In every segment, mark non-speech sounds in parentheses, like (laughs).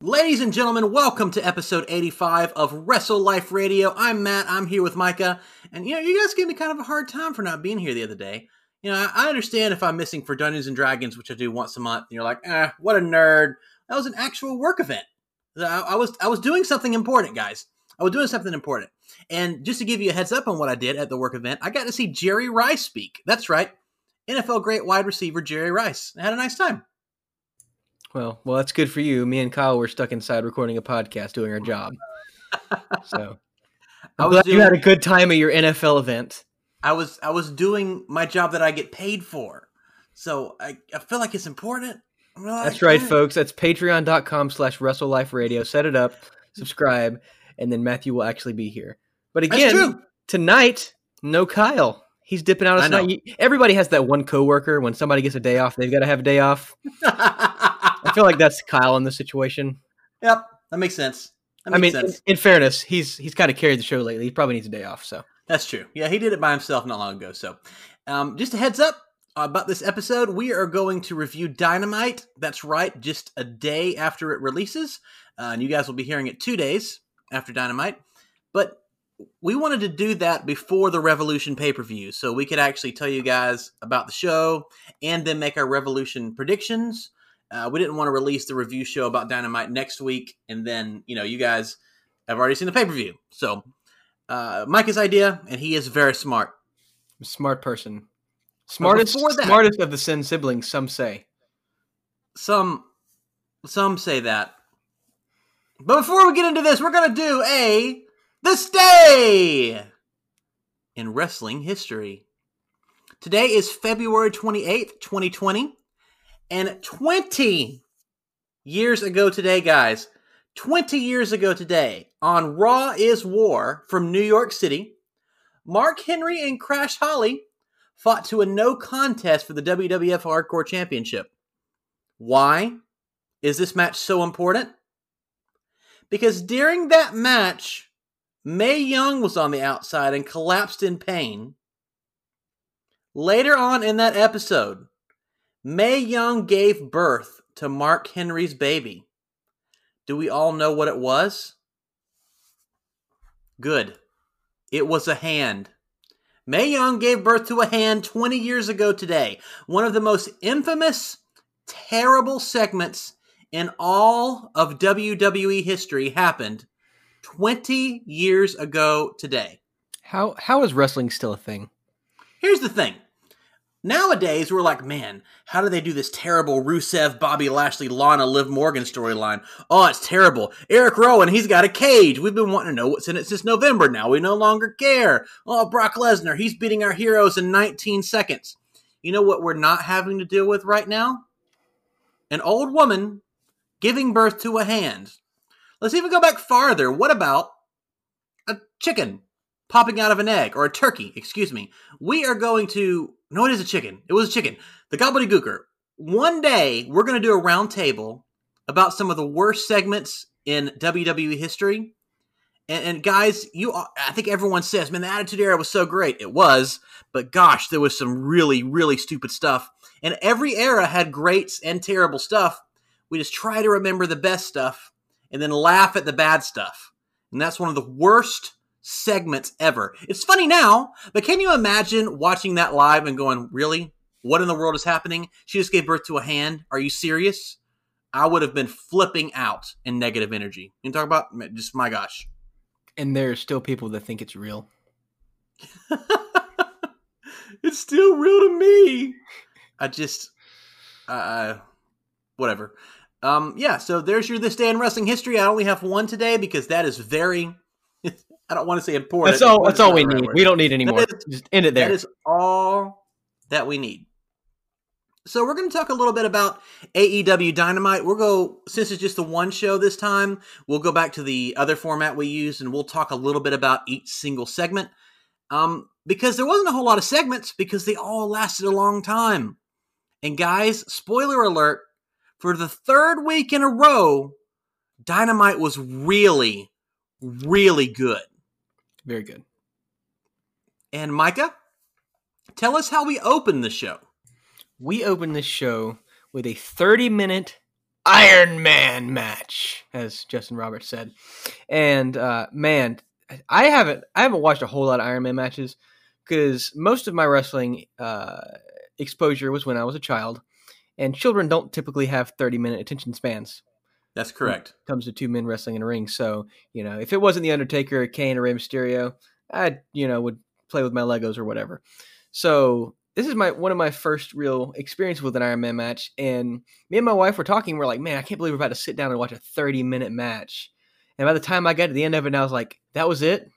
Ladies and gentlemen, welcome to episode 85 of Wrestle Life Radio. I'm Matt. I'm here with Micah. And, you know, you guys gave me kind of a hard time for not being here the other day. You know, I, understand if I'm missing for Dungeons and Dragons, which I do once a month, and you're like, eh, what a nerd. That was an actual work event. I, I was I was doing something important, guys. I was doing something important. And just to give you a heads up on what I did at the work event, I got to see Jerry Rice speak. That's right. NFL great wide receiver Jerry Rice. I had a nice time. Well, well, that's good for you. Me and Kyle were stuck inside recording a podcast, doing our job. (laughs) so I I'm was glad you had a good time at your NFL event. I was I was doing my job that I get paid for. So I, I feel like it's important. Like, That's right, folks. That's patreon.com slash Wrestle Life Radio. Set it up, subscribe, and then Matthew will actually be here. But again, tonight, no Kyle. He's dipping out know. Everybody has that one coworker when somebody gets a day off, they've got to have a day off. (laughs) I feel like that's Kyle in this situation. yep, that makes sense. That I makes mean, in, in fairness, he's he's kind of carried the show lately. He probably needs a day off. So That's true. Yeah, he did it by himself not long ago. So, um, just a heads up about this episode, we are going to review Dynamite. That's right, just a day after it releases, uh, and you guys will be hearing it two days after Dynamite. But we wanted to do that before the Revolution pay per view, so we could actually tell you guys about the show and then make our Revolution predictions. Uh, we didn't want to release the review show about Dynamite next week, and then you know you guys have already seen the pay per view. So uh, Micah's idea, and he is very smart. smart person, smartest that- smartest of the Sin siblings. Some say. Some some say that. But before we get into this, we're gonna do a this day in wrestling history. Today is February 28th, 2020. And 20 years ago today, guys, 20 years ago today, on Raw is War from New York City, Mark Henry and Crash Holly fought to a no contest for the WWF Hardcore Championship. Why is this match so important? Because during that match, Mae Young was on the outside and collapsed in pain. Later on in that episode, Mae Young gave birth to Mark Henry's baby. Do we all know what it was? Good. It was a hand. Mae Young gave birth to a hand 20 years ago today. One of the most infamous, terrible segments in all of WWE history happened 20 years ago today. How how is wrestling still a thing? Here's the thing. Nowadays, we're like, man, how do they do this terrible Rusev, Bobby Lashley, Lana, Liv Morgan storyline? Oh, it's terrible. Eric Rowan, he's got a cage. We've been wanting to know what's in it since November. Now we no longer care. Oh, Brock Lesnar, he's beating our heroes in 19 seconds. You know what we're not having to deal with right now? An old woman giving birth to a hand. Let's even go back farther. What about a chicken popping out of an egg or a turkey? Excuse me. We are going to. No, it is a chicken. It was a chicken. The Gobbledy Gooker. One day we're going to do a round table about some of the worst segments in WWE history. And, and guys, you, are, I think everyone says, man, the Attitude Era was so great. It was, but gosh, there was some really, really stupid stuff. And every era had greats and terrible stuff. We just try to remember the best stuff and then laugh at the bad stuff. And that's one of the worst segments ever. It's funny now, but can you imagine watching that live and going, really? What in the world is happening? She just gave birth to a hand. Are you serious? I would have been flipping out in negative energy. You talk about just my gosh. And there are still people that think it's real. (laughs) it's still real to me. I just, uh, whatever. Um, yeah. So there's your this day in wrestling history. I only have one today because that is very. I don't want to say important. That's all. That's all we need. word. We don't need any more. Just end it there. That is all that we need. So we're going to talk a little bit about AEW Dynamite. We'll go since it's just the one show this time. We'll go back to the other format we used, and we'll talk a little bit about each single segment. Um, because there wasn't a whole lot of segments because they all lasted a long time. And guys, spoiler alert: for the third week in a row, Dynamite was really, really good. Very good. And Micah, tell us how we opened the show. We open this show with a 30 minute Iron Man match. as Justin Roberts said. And uh, man, I haven't I haven't watched a whole lot of Iron Man matches because most of my wrestling uh, exposure was when I was a child, and children don't typically have thirty minute attention spans. That's correct. comes to two men wrestling in a ring. So you know, if it wasn't the Undertaker, Kane, or Rey Mysterio, I you know would play with my Legos or whatever. So this is my one of my first real experience with an Iron Man match, and me and my wife were talking. We're like, man, I can't believe we're about to sit down and watch a thirty minute match. And by the time I got to the end of it, I was like, that was it.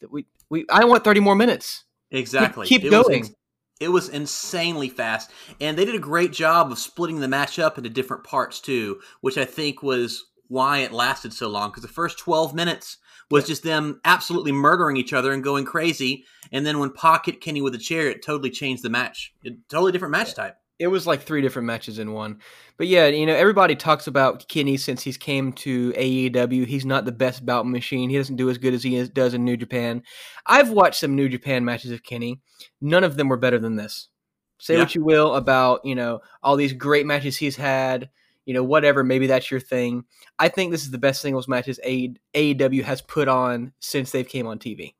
That we we I want thirty more minutes. Exactly. Keep, keep It was going. ins- it was insanely fast, and they did a great job of splitting the match up into different parts too, which I think was why it lasted so long. Because the first twelve minutes was just them absolutely murdering each other and going crazy, and then when Pac hit Kenny with a chair, it totally changed the match. It, totally different match type. It was like three different matches in one. But yeah, you know, everybody talks about Kenny since he's came to AEW. He's not the best bout machine. He doesn't do as good as he is, does in New Japan. I've watched some New Japan matches of Kenny. None of them were better than this. Say Yeah. what you will about, you know, all these great matches he's had, you know, whatever, maybe that's your thing. I think this is the best singles matches AEW has put on since they've came on TV.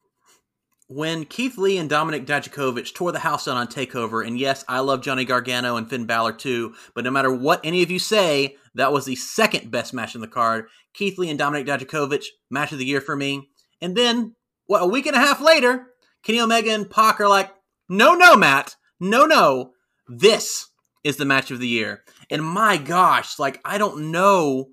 When Keith Lee and Dominik Dijakovic tore the house down on Takeover, and yes, I love Johnny Gargano and Finn Balor too, but no matter what any of you say, that was the second best match in the card. Keith Lee and Dominik Dijakovic, match of the year for me. And then, what, a week and a half later, Kenny Omega and Pac are like, no, no, Matt, no, no, this is the match of the year. And my gosh, like, I don't know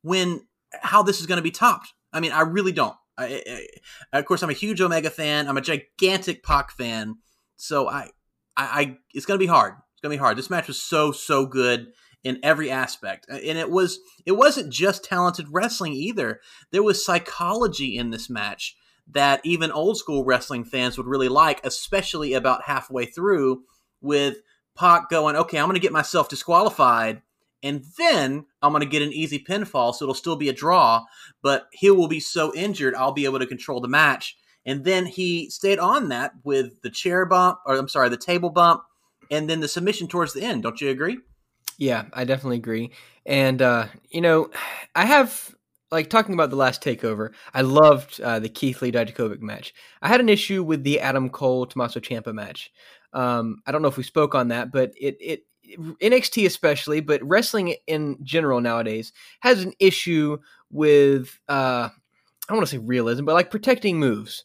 when, how this is going to be topped. I mean, I really don't. I, I, of course, I'm a huge Omega fan. I'm a gigantic Pac fan. So I, I, I it's gonna be hard. It's gonna be hard. This match was so so good in every aspect, and it was it wasn't just talented wrestling either. There was psychology in this match that even old school wrestling fans would really like, especially about halfway through with Pac going, "Okay, I'm gonna get myself disqualified." And then I'm going to get an easy pinfall, so it'll still be a draw but he will be so injured, I'll be able to control the match. And then he stayed on that with the chair bump, or I'm sorry, the table bump, and then the submission towards the end. Don't you agree? Yeah, I definitely agree. And uh, you know, I have like talking about the last takeover. I loved uh, the Keith Lee Dijakovic match. I had an issue with the Adam Cole Tommaso Ciampa match. Um, I don't know if we spoke on that, but it it NXT especially, but wrestling in general nowadays has an issue with uh, I don't want to say realism, but like protecting moves.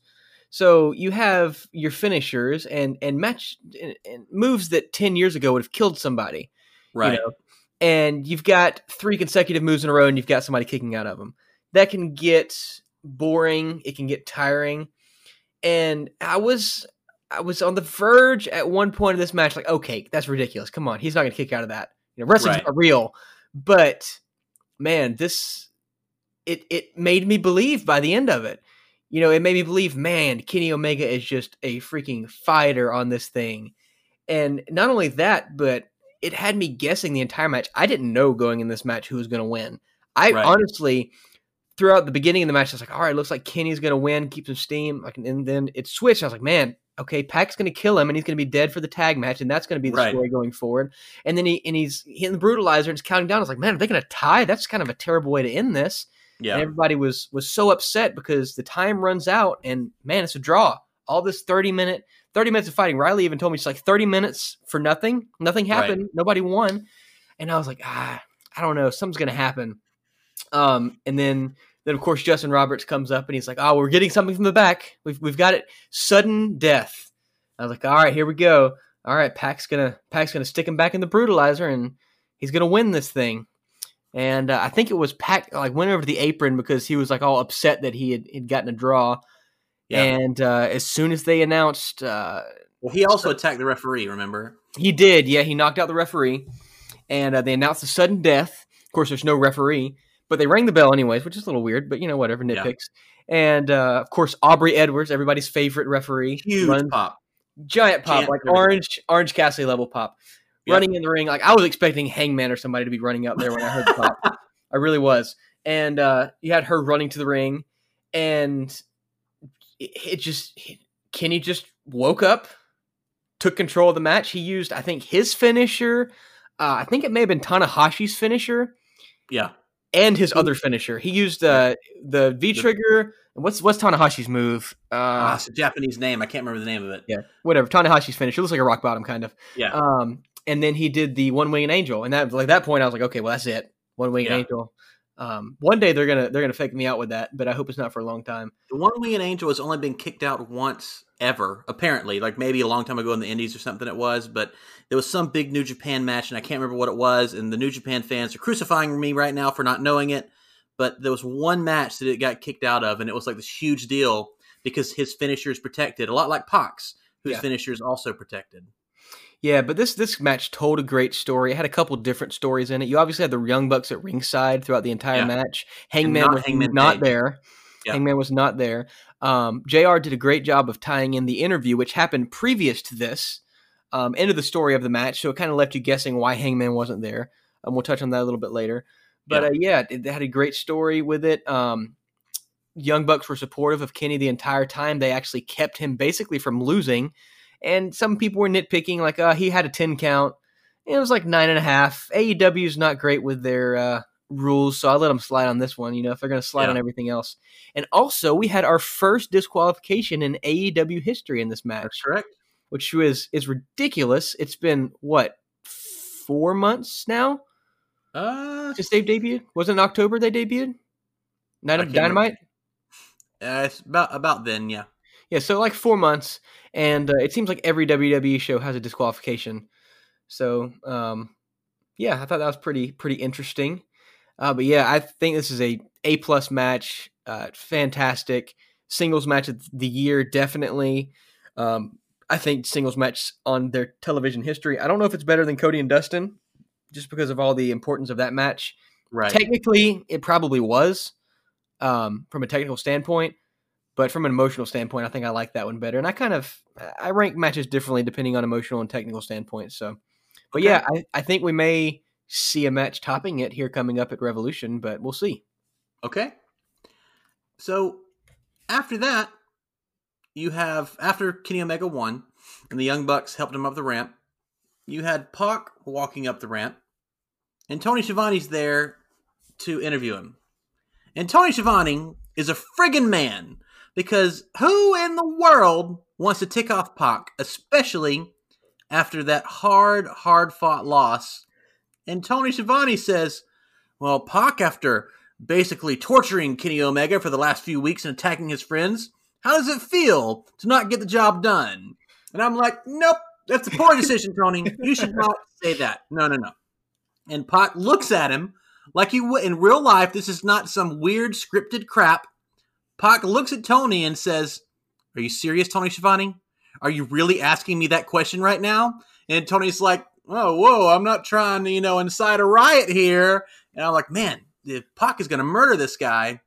So you have your finishers and and match and, and moves that ten years ago would have killed somebody you know, and you've got three consecutive moves in a row and you've got somebody kicking out of them. That can get boring. It can get tiring. And I was I was on the verge at one point of this match, like, okay, that's ridiculous. Come on, he's not gonna kick out of that. You know, wrestling's Right. not real. But man, this it it made me believe by the end of it. You know, it made me believe, man, Kenny Omega is just a freaking fighter on this thing. And not only that, but it had me guessing the entire match. I didn't know going in this match who was going to win. I Right. honestly, throughout the beginning of the match, I was like, all right, looks like Kenny's going to win, keep some steam. Like, and then it switched. I was like, man, okay, Pac's going to kill him, and he's going to be dead for the tag match, and that's going to be the Right. story going forward. And then he and he's hitting the brutalizer and he's counting down. I was like, man, are they going to tie? That's kind of a terrible way to end this. And yeah, everybody was was so upset because the time runs out, and man, it's a draw. All this thirty minute, thirty minutes of fighting. Riley even told me she's like thirty minutes for nothing. Nothing Right. happened. Nobody won. And I was like, ah, I don't know. Something's gonna happen. Um, and then then of course Justin Roberts comes up and he's like, oh, we're getting something from the back. We've we've got it. Sudden death. I was like, all right, here we go. All right, Pac's gonna Pac's gonna stick him back in the brutalizer and he's gonna win this thing. And uh, I think it was Pac like went over to the apron because he was like all upset that he had, had gotten a draw. yeah. And uh, as soon as they announced, uh, well, he also attacked the referee. Remember? he did. Yeah, he knocked out the referee, and uh, they announced the sudden death. Of course, there's no referee, but they rang the bell anyways, which is a little weird. But you know, whatever Yeah. nitpicks. And uh, of course, Aubrey Edwards, everybody's favorite referee, Huge runs- pop. giant pop, Chant like everything. orange Orange Cassidy level pop, running in the ring. Like I was expecting Hangman or somebody to be running out there when I heard the pop. (laughs) I really was. And uh, you had her running to the ring, and it, it just Kenny just woke up, took control of the match. He used, I think, his finisher. Uh, I think it may have been Tanahashi's finisher, Yeah, and his other finisher. He used uh, the V trigger. What's what's Tanahashi's move? Uh, Ah, it's a Japanese name. I can't remember the name of it. yeah, whatever. Tanahashi's finisher. It looks like a rock bottom kind of. Yeah. Um, and then he did the one winged angel, and that like that point, I was like, okay, well that's it, one winged Yeah. angel. Um, one day they're gonna they're gonna fake me out with that, but I hope it's not for a long time. The One Winged Angel has only been kicked out once ever, apparently. Like maybe a long time ago in the Indies or something it was, but there was some big New Japan match and I can't remember what it was. And the New Japan fans are crucifying me right now for not knowing it. But there was one match that it got kicked out of, and it was like this huge deal because his finisher is protected, a lot like Pac's, whose Yeah. finisher is also protected. Yeah, but this this match told a great story. It had a couple different stories in it. You obviously had the Young Bucks at ringside throughout the entire Yeah. match. Hangman not was Hangman not Page. there. Yeah. Hangman was not there. Um, Jr. did a great job of tying in the interview, which happened previous to this, um, into the story of the match. So it kind of left you guessing why Hangman wasn't there. And we'll touch on that a little bit later. But Yeah. uh, yeah, it, they had a great story with it. Um, Young Bucks were supportive of Kenny the entire time. They actually kept him basically from losing. And some people were nitpicking, like, uh, he had a 10 count. It was like nine and a half. AEW is not great with their uh, rules, so I let them slide on this one, you know, if they're going to slide Yeah. on everything else. And also, we had our first disqualification in AEW history in this match, That's correct. which was is ridiculous. It's been, what, four months now Uh, since they've debuted? Was it in October they debuted? Night of. Dynamite? uh, it's about about then, yeah. Yeah, so like four months, and uh, it seems like every WWE show has a disqualification. So, um, yeah, I thought that was pretty pretty interesting. Uh, but yeah, I think this is a A plus match. Uh, fantastic singles match of the year, definitely. Um, I think singles match on their television history. I don't know if it's better than Cody and Dustin, just because of all the importance of that match. Right. Technically, it probably was um, from a technical standpoint, but from an emotional standpoint, I think I like that one better. And I kind of I rank matches differently depending on emotional and technical standpoint. So, but Okay. yeah, I, I think we may see a match topping it here coming up at Revolution, but we'll see. Okay. So after that, you have after Kenny Omega won and the Young Bucks helped him up the ramp, you had Pac walking up the ramp, and Tony Schiavone's there to interview him. And Tony Schiavone is a friggin' man because who in the world wants to tick off Pac, especially after that hard, hard fought loss? And Tony Schiavone says, well, Pac, after basically torturing Kenny Omega for the last few weeks and attacking his friends. How does it feel to not get the job done? And I'm like, nope, that's a poor (laughs) decision, Tony. You should not say that. No, no, no. And Pac looks at him like he would in real life. This is not some weird scripted crap. Pac looks at Tony and says, Are you serious, Tony Schiavone? Are you really asking me that question right now? And Tony's like, Oh, whoa, I'm not trying to, you know, incite a riot here. And I'm like, man, if Pac is going to murder this guy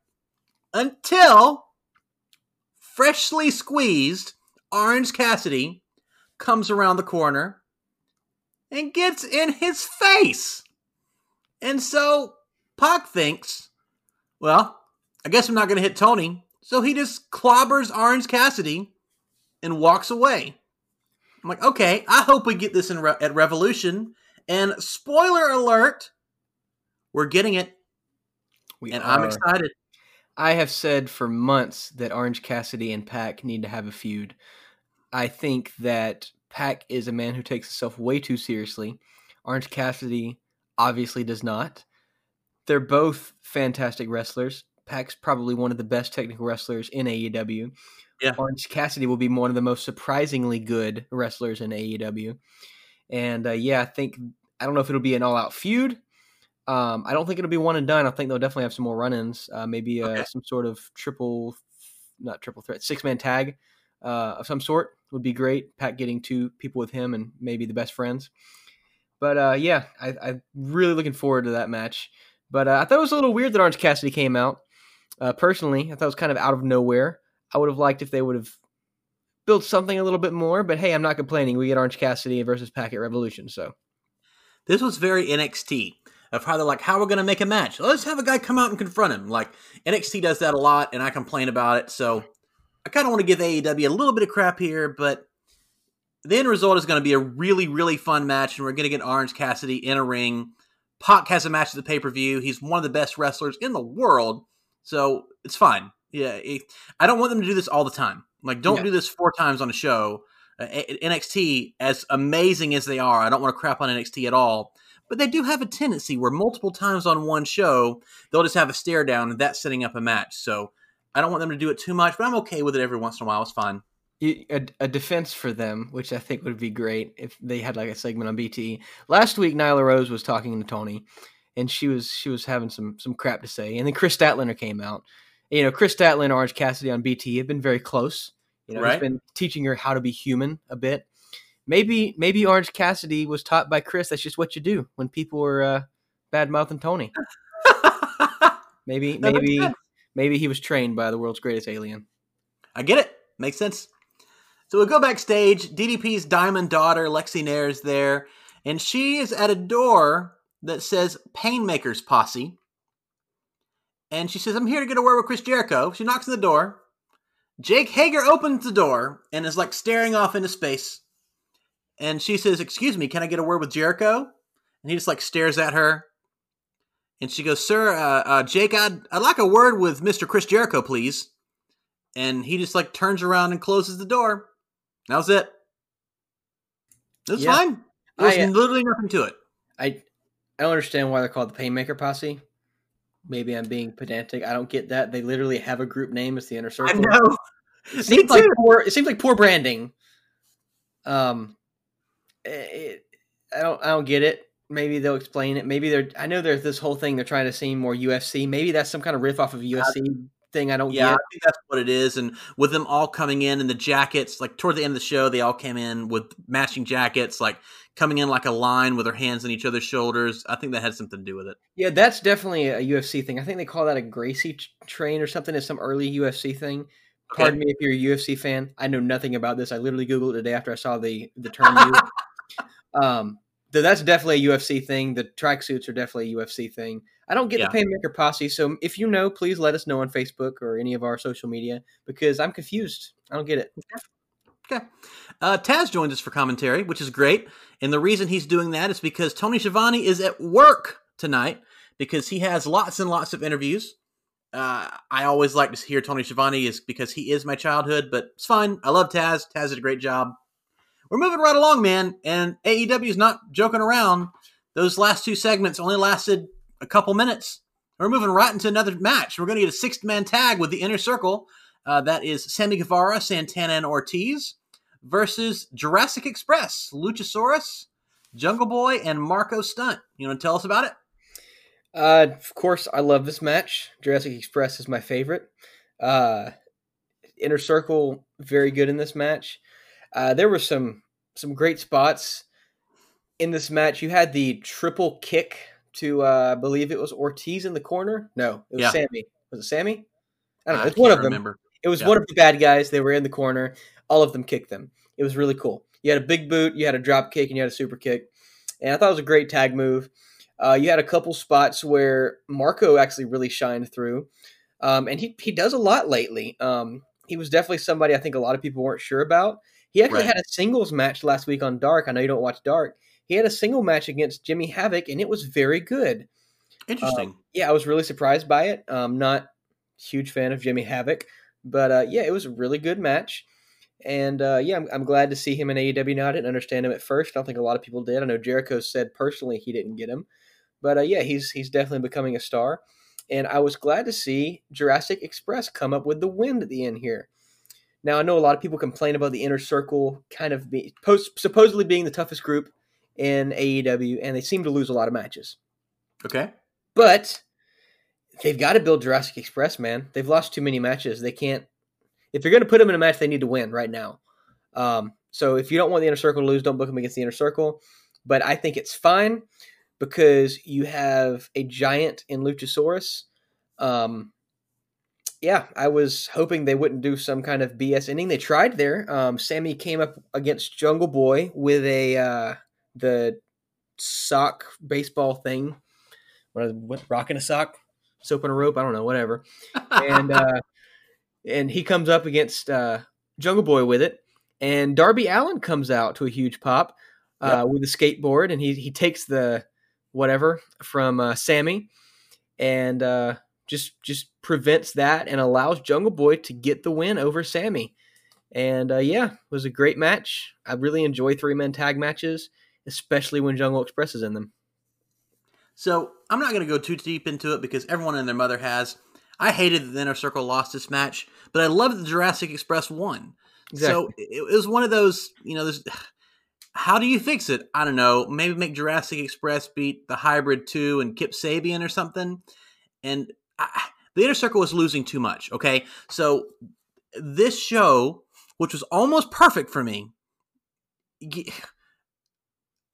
until freshly squeezed Orange Cassidy comes around the corner and gets in his face. And so Pac thinks, well, I guess I'm not going to hit Tony. So he just clobbers Orange Cassidy and walks away. I'm like, okay, I hope we get this in Re- at Revolution. And spoiler alert, we're getting it We and I'm excited. I have said for months that Orange Cassidy and Pac need to have a feud. I think that Pac is a man who takes himself way too seriously. Orange Cassidy obviously does not. They're both fantastic wrestlers. Pac's probably one of the best technical wrestlers in AEW. Yeah. Orange Cassidy will be one of the most surprisingly good wrestlers in AEW. And uh, yeah, I think I don't know if it'll be an all-out feud. Um, I don't think it'll be one and done. I think they'll definitely have some more run-ins. Uh, maybe uh, Okay. some sort of triple, not triple threat, six-man tag uh, of some sort would be great. Pat getting two people with him and maybe the best friends. But uh, yeah, I, I'm really looking forward to that match. But uh, I thought it was a little weird that Orange Cassidy came out. Uh, personally, I thought it was kind of out of nowhere. I would have liked if they would have built something a little bit more. But hey, I'm not complaining. We get Orange Cassidy versus Pac at Revolution, so This was very NXT of how they're like, how we're going to make a match. Let's have a guy come out and confront him. Like NXT does that a lot, and I complain about it. So I kind of want to give AEW a little bit of crap here, but the end result is going to be a really, really fun match, and we're going to get Orange Cassidy in a ring Pac has a match at the pay per view. He's one of the best wrestlers in the world, so it's fine. Yeah, it, I don't want them to do this all the time. Like, don't Yeah. do this four times on a show. Uh, NXT, as amazing as they are, I don't want to crap on NXT at all. But they do have a tendency where multiple times on one show, they'll just have a stare down, and that's setting up a match. So I don't want them to do it too much, but I'm okay with it every once in a while. It's fine. A, a defense for them, which I think would be great if they had like a segment on BT. Last week, Nyla Rose was talking to Tony, and she was she was having some some crap to say, and then Kris Statlander came out. You know, Kris Statlander Orange Cassidy on BT have been very close. You know, Right. he's been teaching her how to be human a bit. Maybe maybe Orange Cassidy was taught by Kris. That's just what you do when people are uh, bad mouthing Tony. (laughs) Maybe maybe maybe he was trained by the world's greatest alien. I get it. Makes sense. So we go backstage. DDP's diamond daughter, Lexy Nair, is there, and she is at a door that says Painmaker's Posse. And she says, I'm here to get a word with Chris Jericho. She knocks on the door. Jake Hager opens the door and is like staring off into space. And she says, Excuse me, can I get a word with Jericho? And he just like stares at her. And she goes, Sir, uh, uh, Jake, I'd, I'd like a word with Mr. Chris Jericho, please and he just like turns around and closes the door. That was it. It was Yeah. fine. There's I, uh, literally nothing to it. I I don't understand why they're called the Painmaker Posse. Maybe I'm being pedantic. I don't get that. They literally have a group name. It's the Inner Circle. I know. It seems like poor. It seems like poor branding. Um, it, I don't. I don't get it. Maybe they'll explain it. Maybe they're. I know there's this whole thing. They're trying to seem more UFC. Maybe that's some kind of riff off of a UFC thing. I don't get. Yeah, I think that's what it is. And with them all coming in and the jackets, like toward the end of the show, they all came in with matching jackets, like coming in like a line with their hands on each other's shoulders. I think that had something to do with it. Yeah, that's definitely a UFC thing. I think they call that a Gracie train or something. It's some early UFC thing. Okay. Pardon me if you're a UFC fan. I know nothing about this. I literally googled it the day after I saw the the term. (laughs) Um, though that's definitely a UFC thing. The tracksuits are definitely a UFC thing. I don't get Yeah. the Painmaker Posse, so if you know, please let us know on Facebook or any of our social media because I'm confused. I don't get it. Okay. Uh, Taz joins us for commentary, which is great. And the reason he's doing that is because Tony Schiavone is at work tonight because he has lots and lots of interviews. Uh, I always like to hear Tony Schiavone is because he is my childhood, but it's fine. I love Taz. Taz did a great job. We're moving right along, man. And AEW is not joking around. Those last two segments only lasted a couple minutes. We're moving right into another match. We're going to get a six man tag with the inner circle. Uh, that is Sammy Guevara, Santana, and Ortiz versus Jurassic Express, Luchasaurus, Jungle Boy, and Marko Stunt. You want to tell us about it? Uh, of course, I love this match. Jurassic Express is my favorite. Uh, Inner Circle, very good in this match. Uh, there were some some great spots in this match. You had the triple kick to, uh, I believe it was Ortiz in the corner. No, it was Yeah. Sammy. Was it Sammy? I don't know. I It's one can't of them. remember. It was Yeah. one of the bad guys. They were in the corner. All of them kicked them. It was really cool. You had a big boot, you had a drop kick, and you had a super kick. And I thought it was a great tag move. Uh, you had a couple spots where Marko actually really shined through. Um, and he, he does a lot lately. Um, he was definitely somebody I think a lot of people weren't sure about. He actually Right. had a singles match last week on Dark. I know you don't watch Dark. He had a single match against Jimmy Havoc, and it was very good Interesting. yeah, I was really surprised by it. Um, not huge fan of Jimmy Havoc, but uh, yeah, it was a really good match. And uh, yeah, I'm, I'm glad to see him in AEW now. I didn't understand him at first. I don't think a lot of people did. I know Jericho said personally he didn't get him, but uh, yeah, he's he's definitely becoming a star. And I was glad to see Jurassic Express come up with the win at the end here. Now I know a lot of people complain about the inner circle kind of be, post, supposedly being the toughest group in AEW, and they seem to lose a lot of matches. okay. But they've got to build Jurassic Express, man. They've lost too many matches. They can't. If you're going to put them in a match, they need to win right now. Um, so if you don't want the inner circle to lose, don't book them against the inner circle. But I think it's fine because you have a giant in Luchasaurus. Um, yeah, I was hoping they wouldn't do some kind of BS ending. They tried there. Um, Sammy came up against Jungle Boy with a uh, the sock baseball thing. What, what rocking a sock, soap and a rope? I don't know, whatever. (laughs) And uh, and he comes up against uh, Jungle Boy with it, and Darby Allin comes out to a huge pop uh, with a skateboard, and he he takes the whatever from uh, Sammy, and uh, just just prevents that and allows Jungle Boy to get the win over Sammy. And uh, yeah, it was a great match. I really enjoy three man tag matches, especially when Jungle Express is in them. So I'm not going to go too deep into it because everyone and their mother has. I hated that the Inner Circle lost this match, but I love that the Jurassic Express won. Exactly. So it, it was one of those, you know, there's (sighs) how do you fix it? I don't know. Maybe make Jurassic Express beat the Hybrid 2 and Kip Sabian or something. And I, (sighs) the Inner Circle was losing too much. Okay. So this show, which was almost perfect for me,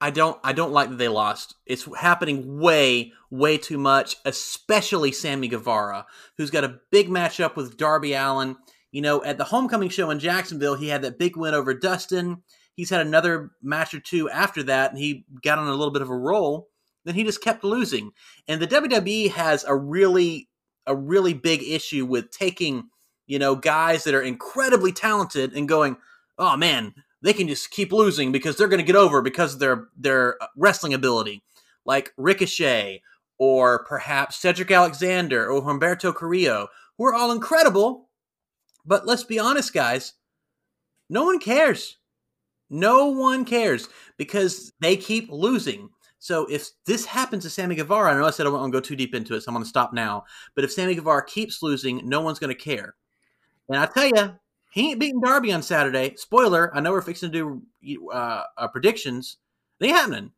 I don't I don't like that they lost. It's happening way way too much, especially Sammy Guevara, who's got a big matchup with Darby Allin. You know, at the homecoming show in Jacksonville, he had that big win over Dustin. He's had another match or two after that, and he got on a little bit of a roll. Then he just kept losing. And the WWE has a really a really big issue with taking, you know, guys that are incredibly talented and going, "Oh man, they can just keep losing because they're going to get over because of their their uh, wrestling ability, like Ricochet or perhaps Cedric Alexander or Humberto Carrillo, who are all incredible. But let's be honest, guys, no one cares. No one cares because they keep losing. So if this happens to Sammy Guevara, I know I said I won't go too deep into it, so I'm going to stop now. But if Sammy Guevara keeps losing, no one's going to care. And I tell you, he ain't beating Darby on Saturday. Spoiler: I know we're fixing to do uh, uh, predictions. They ain't happening.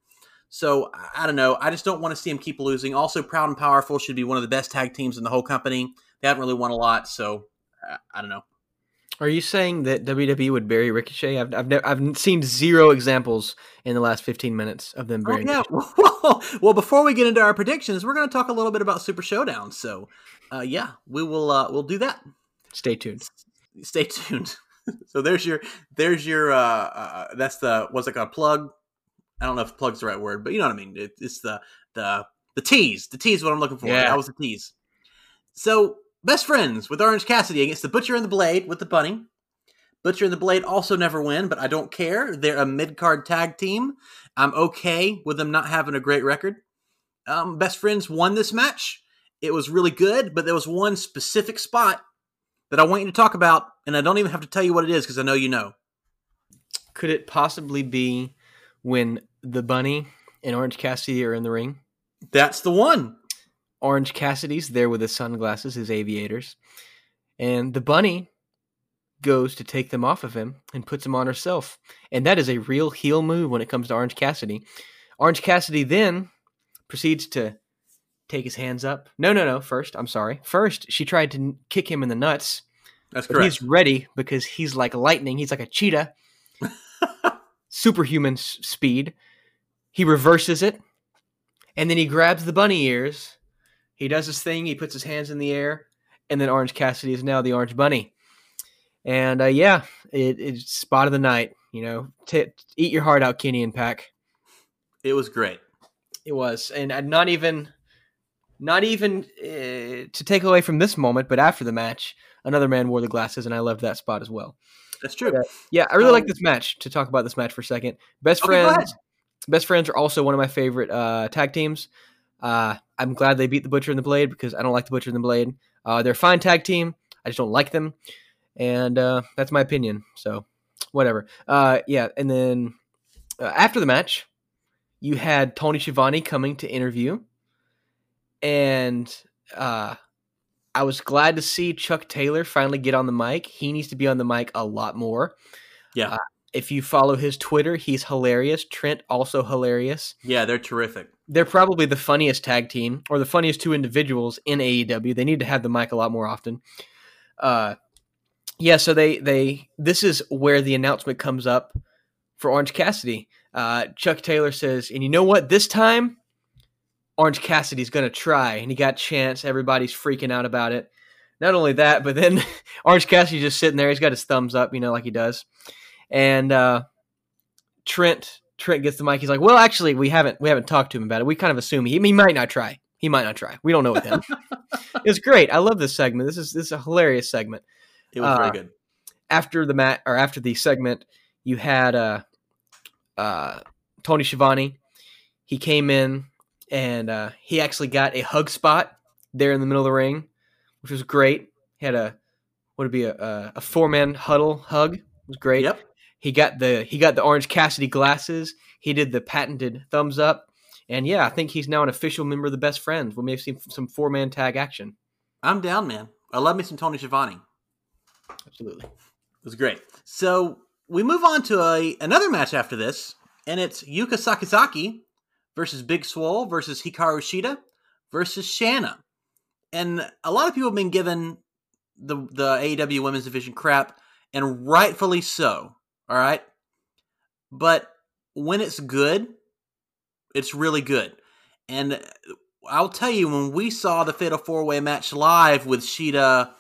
So I don't know. I just don't want to see him keep losing. Also, Proud and Powerful should be one of the best tag teams in the whole company. They haven't really won a lot, so uh, I don't know. Are you saying that WWE would bury Ricochet? I've I've, never, I've seen zero examples in the last fifteen minutes of them burying. Oh, yeah. (laughs) well, before we get into our predictions, we're going to talk a little bit about Super Showdown. So, uh, yeah, we will. Uh, we'll do that. Stay tuned stay tuned. (laughs) so there's your there's your uh, uh that's the what's it called plug. I don't know if plug's the right word, but you know what I mean. It, it's the the the tease. The tease is what I'm looking for. Yeah. That was the tease. So best friends with Orange Cassidy against the Butcher and the Blade with the Bunny. Butcher and the Blade also never win, but I don't care. They're a mid card tag team. I'm okay with them not having a great record. Um, best friends won this match. It was really good, but there was one specific spot that I want you to talk about, and I don't even have to tell you what it is because I know you know. Could it possibly be when the bunny and Orange Cassidy are in the ring? That's the one. Orange Cassidy's there with his sunglasses, his aviators, and the bunny goes to take them off of him and puts them on herself. And that is a real heel move when it comes to Orange Cassidy. Orange Cassidy then proceeds to take his hands up. No, no, no. First, I'm sorry. First, she tried to kick him in the nuts. That's correct. He's ready because he's like lightning. He's like a cheetah. (laughs) Superhuman s- speed. He reverses it, and then he grabs the bunny ears. He does his thing. He puts his hands in the air, and then Orange Cassidy is now the Orange Bunny. And uh, yeah, it, it's spot of the night. You know, t- eat your heart out, Kenny and Pac. It was great. It was, and not even not even uh, to take away from this moment, but after the match, another man wore the glasses, and I loved that spot as well. That's true. Uh, yeah, I really um, like this match. To talk about this match for a second, best okay, friends. Best friends are also one of my favorite uh, tag teams. Uh, I'm glad they beat the Butcher and the Blade because I don't like the Butcher and the Blade. Uh, they're a fine tag team. I just don't like them, and uh, that's my opinion. So, whatever. yeah, and then after the match, you had Tony Schiavone coming to interview and uh, I was glad to see Chuck Taylor finally get on the mic. He needs to be on the mic a lot more. Yeah. Uh, if you follow his Twitter, he's hilarious. Trent also hilarious. Yeah, they're terrific. They're probably the funniest tag team or the funniest two individuals in AEW. They need to have the mic a lot more often. Uh, yeah, so they they this is where the announcement comes up for Orange Cassidy. Uh, Chuck Taylor says, and you know what? This time Orange Cassidy's going to try, and he got chance. Everybody's freaking out about it. Not only that, but then (laughs) Orange Cassidy's just sitting there. He's got his thumbs up, you know, like he does. And uh, Trent Trent gets the mic. He's like, "Well, actually, we haven't we haven't talked to him about it. We kind of assume he, he might not try. He might not try. We don't know with him." (laughs) it's great. I love this segment. This is this is a hilarious segment. It was uh, very good. After the mat or after the segment, you had uh, uh, Tony Schiavone. He came in and uh, he actually got a hug spot there in the middle of the ring, which was great. He had a what would be a, a, a four man huddle hug. It was great. Yep. He got the he got the Orange Cassidy glasses. He did the patented thumbs up, and yeah, I think he's now an official member of the Best Friends. We may have seen some four man tag action. I'm down, man. I love me some Tony Schiavone. Absolutely, it was great. So we move on to a another match after this, and it's Yuka Sakazaki versus Big Swole versus Hikaru Shida versus Shanna. And a lot of people have been given the the AEW Women's Division crap, and rightfully so. All right, but when it's good, it's really good. And I'll tell you, when we saw the Fatal Four Way match live with Shida,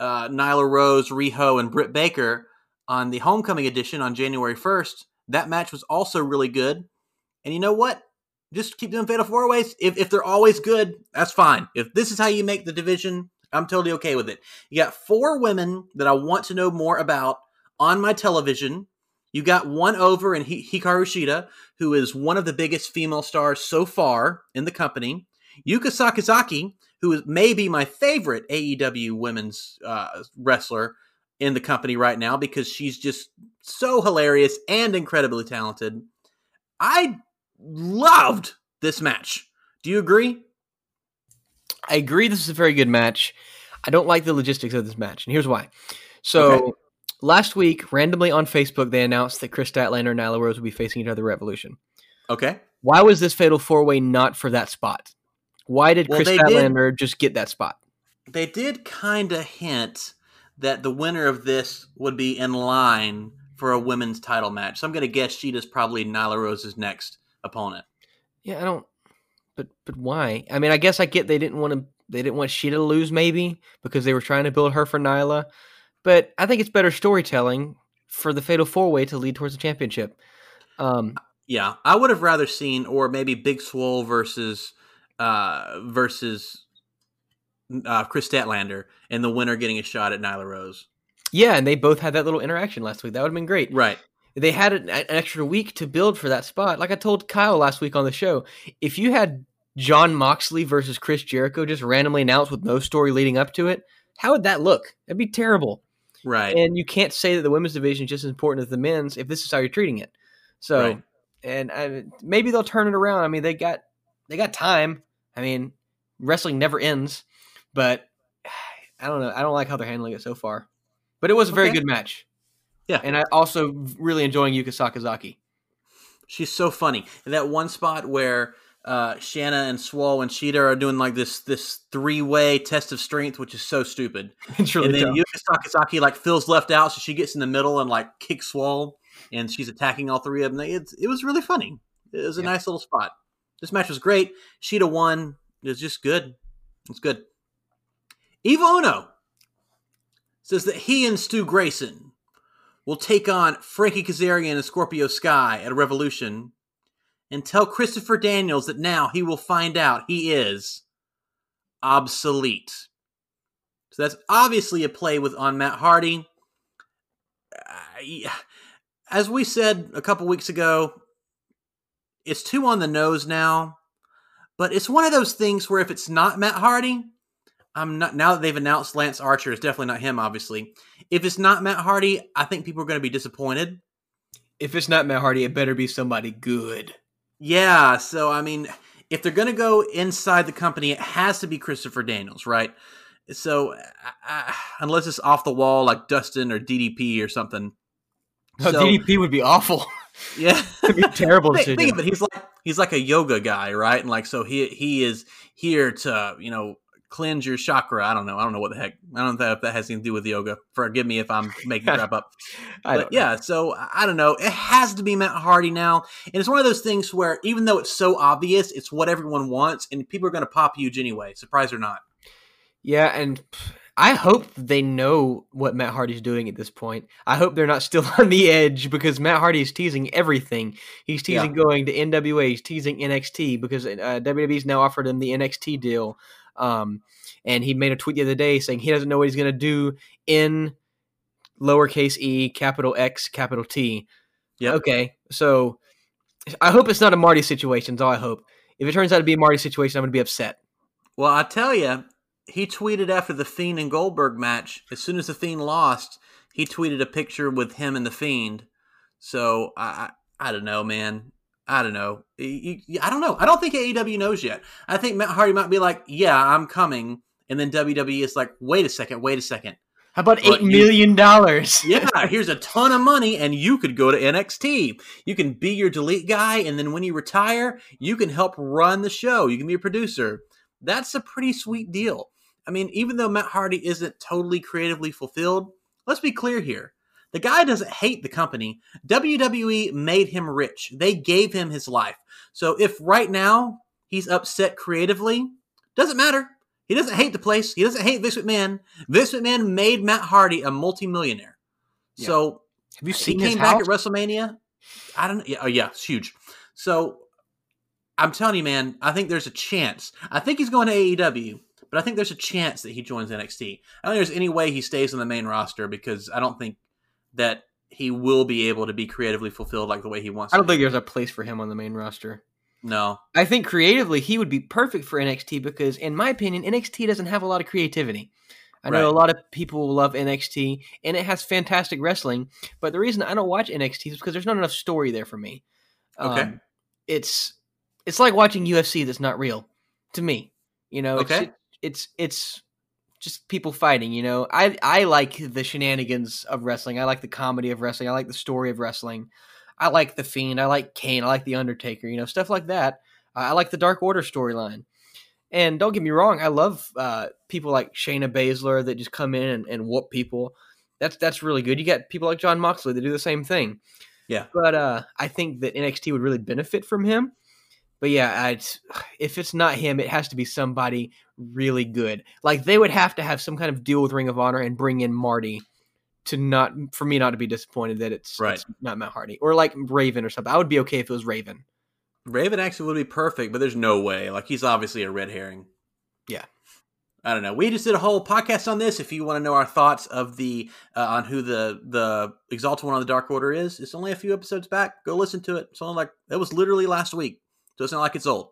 uh, Nyla Rose, Riho, and Britt Baker on the Homecoming edition on January 1st, that match was also really good. And you know what? Just keep doing Fatal Four Ways. If, if they're always good, that's fine. If this is how you make the division, I'm totally okay with it. You got four women that I want to know more about on my television you got one over in Hikaru Shida, who is one of the biggest female stars so far in the company. Yuka Sakazaki, who is maybe my favorite AEW women's uh, wrestler in the company right now because she's just so hilarious and incredibly talented. I loved this match. Do you agree? I agree. This is a very good match. I don't like the logistics of this match, and here's why. So. Okay last week, randomly on Facebook, they announced that Kris Statlander and Nyla Rose will be facing each other at Revolution. Okay. Why was this fatal four way not for that spot? Why did well, Kris Statlander did, just get that spot? They did kind of hint that the winner of this would be in line for a women's title match. So I'm going to guess Shida's probably Nyla Rose's next opponent. Yeah, I don't. But but why? I mean, I guess I get they didn't want to. They didn't want Shida to lose, maybe because they were trying to build her for Nyla. But I think it's better storytelling for the Fatal Four Way to lead towards the championship. Um, yeah, I would have rather seen, or maybe Big Swole versus uh, versus uh, Kris Statlander, and the winner getting a shot at Nyla Rose. Yeah, and they both had that little interaction last week. That would have been great. Right. They had an, an extra week to build for that spot. Like I told Kyle last week on the show, if you had Jon Moxley versus Chris Jericho just randomly announced with no story leading up to it, how would that look? That'd be terrible. Right. And you can't say that the women's division is just as important as the men's if this is how you're treating it. So, right. and I, maybe they'll turn it around. I mean, they got they got time. I mean, wrestling never ends, but (sighs) I don't know. I don't like how they're handling it so far. But it was a very okay. good match. Yeah. And I also really enjoying Yuka Sakazaki. She's so funny. In that one spot where uh, Shanna and Swole and Shida are doing like this this three way test of strength, which is so stupid. (laughs) It's really and then dumb. Yuka Sakazaki like feels left out, so she gets in the middle and like kicks Swole, and she's attacking all three of them. It's, it was really funny. It was a yeah. nice little spot. This match was great. Shida won. It was just good. It's good. Evil Uno says that he and Stu Grayson will take on Frankie Kazarian and Scorpio Sky at a Revolution and tell Christopher Daniels that now he will find out he is obsolete. So that's obviously a play with on Matt Hardy. Uh, as we said a couple weeks ago, it's too on the nose now. But it's one of those things where if it's not Matt Hardy, I'm not now that they've announced Lance Archer, it's definitely not him, obviously. If it's not Matt Hardy, I think people are going to be disappointed. If it's not Matt Hardy, it better be somebody good. Yeah, so I mean, if they're going to go inside the company, it has to be Christopher Daniels, right? So uh, unless it's off the wall like Dustin or DDP or something. (laughs) No, so, DDP would be awful. (laughs) Yeah, it'd be terrible think. Think of it. He's like he's like a yoga guy, right? And like so he he is here to you know cleanse your chakra. I don't know. I don't know what the heck. I don't know if that has anything to do with yoga. Forgive me if I'm making crap up. (laughs) but yeah, so I don't know. It has to be Matt Hardy now, and it's one of those things where even though it's so obvious, it's what everyone wants, and people are going to pop huge anyway, surprise or not. Yeah, and. I hope they know what Matt Hardy's doing at this point. I hope they're not still (laughs) on the edge because Matt Hardy is teasing everything. He's teasing yeah. going to NWA. He's teasing NXT because uh, WWE's now offered him the NXT deal. Um, and he made a tweet the other day saying he doesn't know what he's going to do in lowercase e, capital X, capital T. Yeah. Okay. So I hope it's not a Marty situation. Is all I hope. If it turns out to be a Marty situation, I'm going to be upset. Well, I tell you, he tweeted after the Fiend and Goldberg match. As soon as the Fiend lost, he tweeted a picture with him and the Fiend. So I, I, I don't know, man. I don't know. I don't know. I don't think AEW knows yet. I think Matt Hardy might be like, "Yeah, I'm coming," and then WWE is like, "Wait a second, wait a second. How about eight million dollars? (laughs) Yeah, here's a ton of money, and you could go to NXT. You can be your delete guy, and then when you retire, you can help run the show. You can be a producer. That's a pretty sweet deal. I mean, even though Matt Hardy isn't totally creatively fulfilled, let's be clear here. The guy doesn't hate the company. WWE made him rich. They gave him his life. So if right now he's upset creatively, doesn't matter. He doesn't hate the place. He doesn't hate Vince McMahon. Vince McMahon made Matt Hardy a multimillionaire. Yeah. So Have you seen? he came his back at WrestleMania. I don't. Yeah, oh yeah, it's huge. So I'm telling you, man, I think there's a chance. I think he's going to AEW, but I think there's a chance that he joins NXT. I don't think there's any way he stays on the main roster because I don't think that he will be able to be creatively fulfilled like the way he wants. I don't think be. there's a place for him on the main roster. No. I think creatively he would be perfect for NXT because, in my opinion, NXT doesn't have a lot of creativity. I know Right. a lot of people love NXT and it has fantastic wrestling, but the reason I don't watch NXT is because there's not enough story there for me. Okay. Um, it's it's like watching UFC that's not real to me. You know, it's, Okay. it's it's just people fighting. You know, I I like the shenanigans of wrestling. I like the comedy of wrestling. I like the story of wrestling. I like the Fiend. I like Kane. I like the Undertaker. You know, stuff like that. I like the Dark Order storyline. And don't get me wrong, I love uh, people like Shayna Baszler that just come in and, and whoop people. That's that's really good. You got people like Jon Moxley that do the same thing. Yeah. But uh, I think that NXT would really benefit from him. But yeah, I'd, (sighs) if it's not him, it has to be somebody really good. Like they would have to have some kind of deal with Ring of Honor and bring in Marty to not for me not to be disappointed that it's, Right. it's not Matt Hardy or like Raven or something. I would be okay if it was Raven. Raven actually would be perfect, but there's no way. Like he's obviously a red herring. Yeah. I don't know. We just did a whole podcast on this. If you want to know our thoughts of the uh, on who the the Exalted One on the Dark Order is, it's only a few episodes back. Go listen to it. It's only like it was literally last week, so it's not like it's old.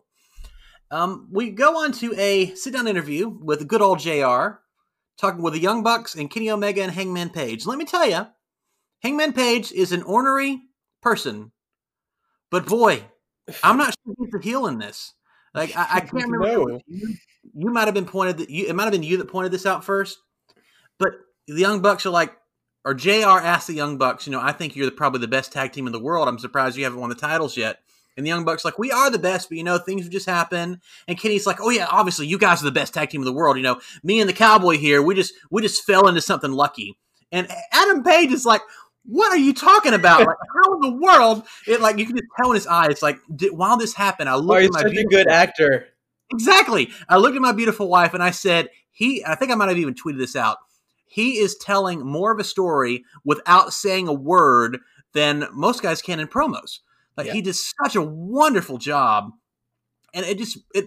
Um, we go on to a sit down interview with good old Jr. Talking with the Young Bucks and Kenny Omega and Hangman Page. Let me tell you, Hangman Page is an ornery person, but boy, I'm not sure he's a heel in this. Like I, I can't remember. was You, you might have been pointed. That you, it might have been you that pointed this out first. But the Young Bucks are like, or Jr. asked the Young Bucks, you know, I think you're the, probably the best tag team in the world. I'm surprised you haven't won the titles yet. And the Young Bucks like, we are the best, but you know, things just happen. And Kenny's like, oh yeah, obviously you guys are the best tag team in the world. You know, me and the Cowboy here, we just we just fell into something lucky. And Adam Page is like, what are you talking about? Like, (laughs) how in the world? It like you can just tell in his eyes. Like, did, while this happened, I looked at my beautiful- actor. Exactly. I looked at my beautiful wife and I said, he, I think I might have even tweeted this out. He is telling more of a story without saying a word than most guys can in promos. Like Yeah. he did such a wonderful job. And it just, it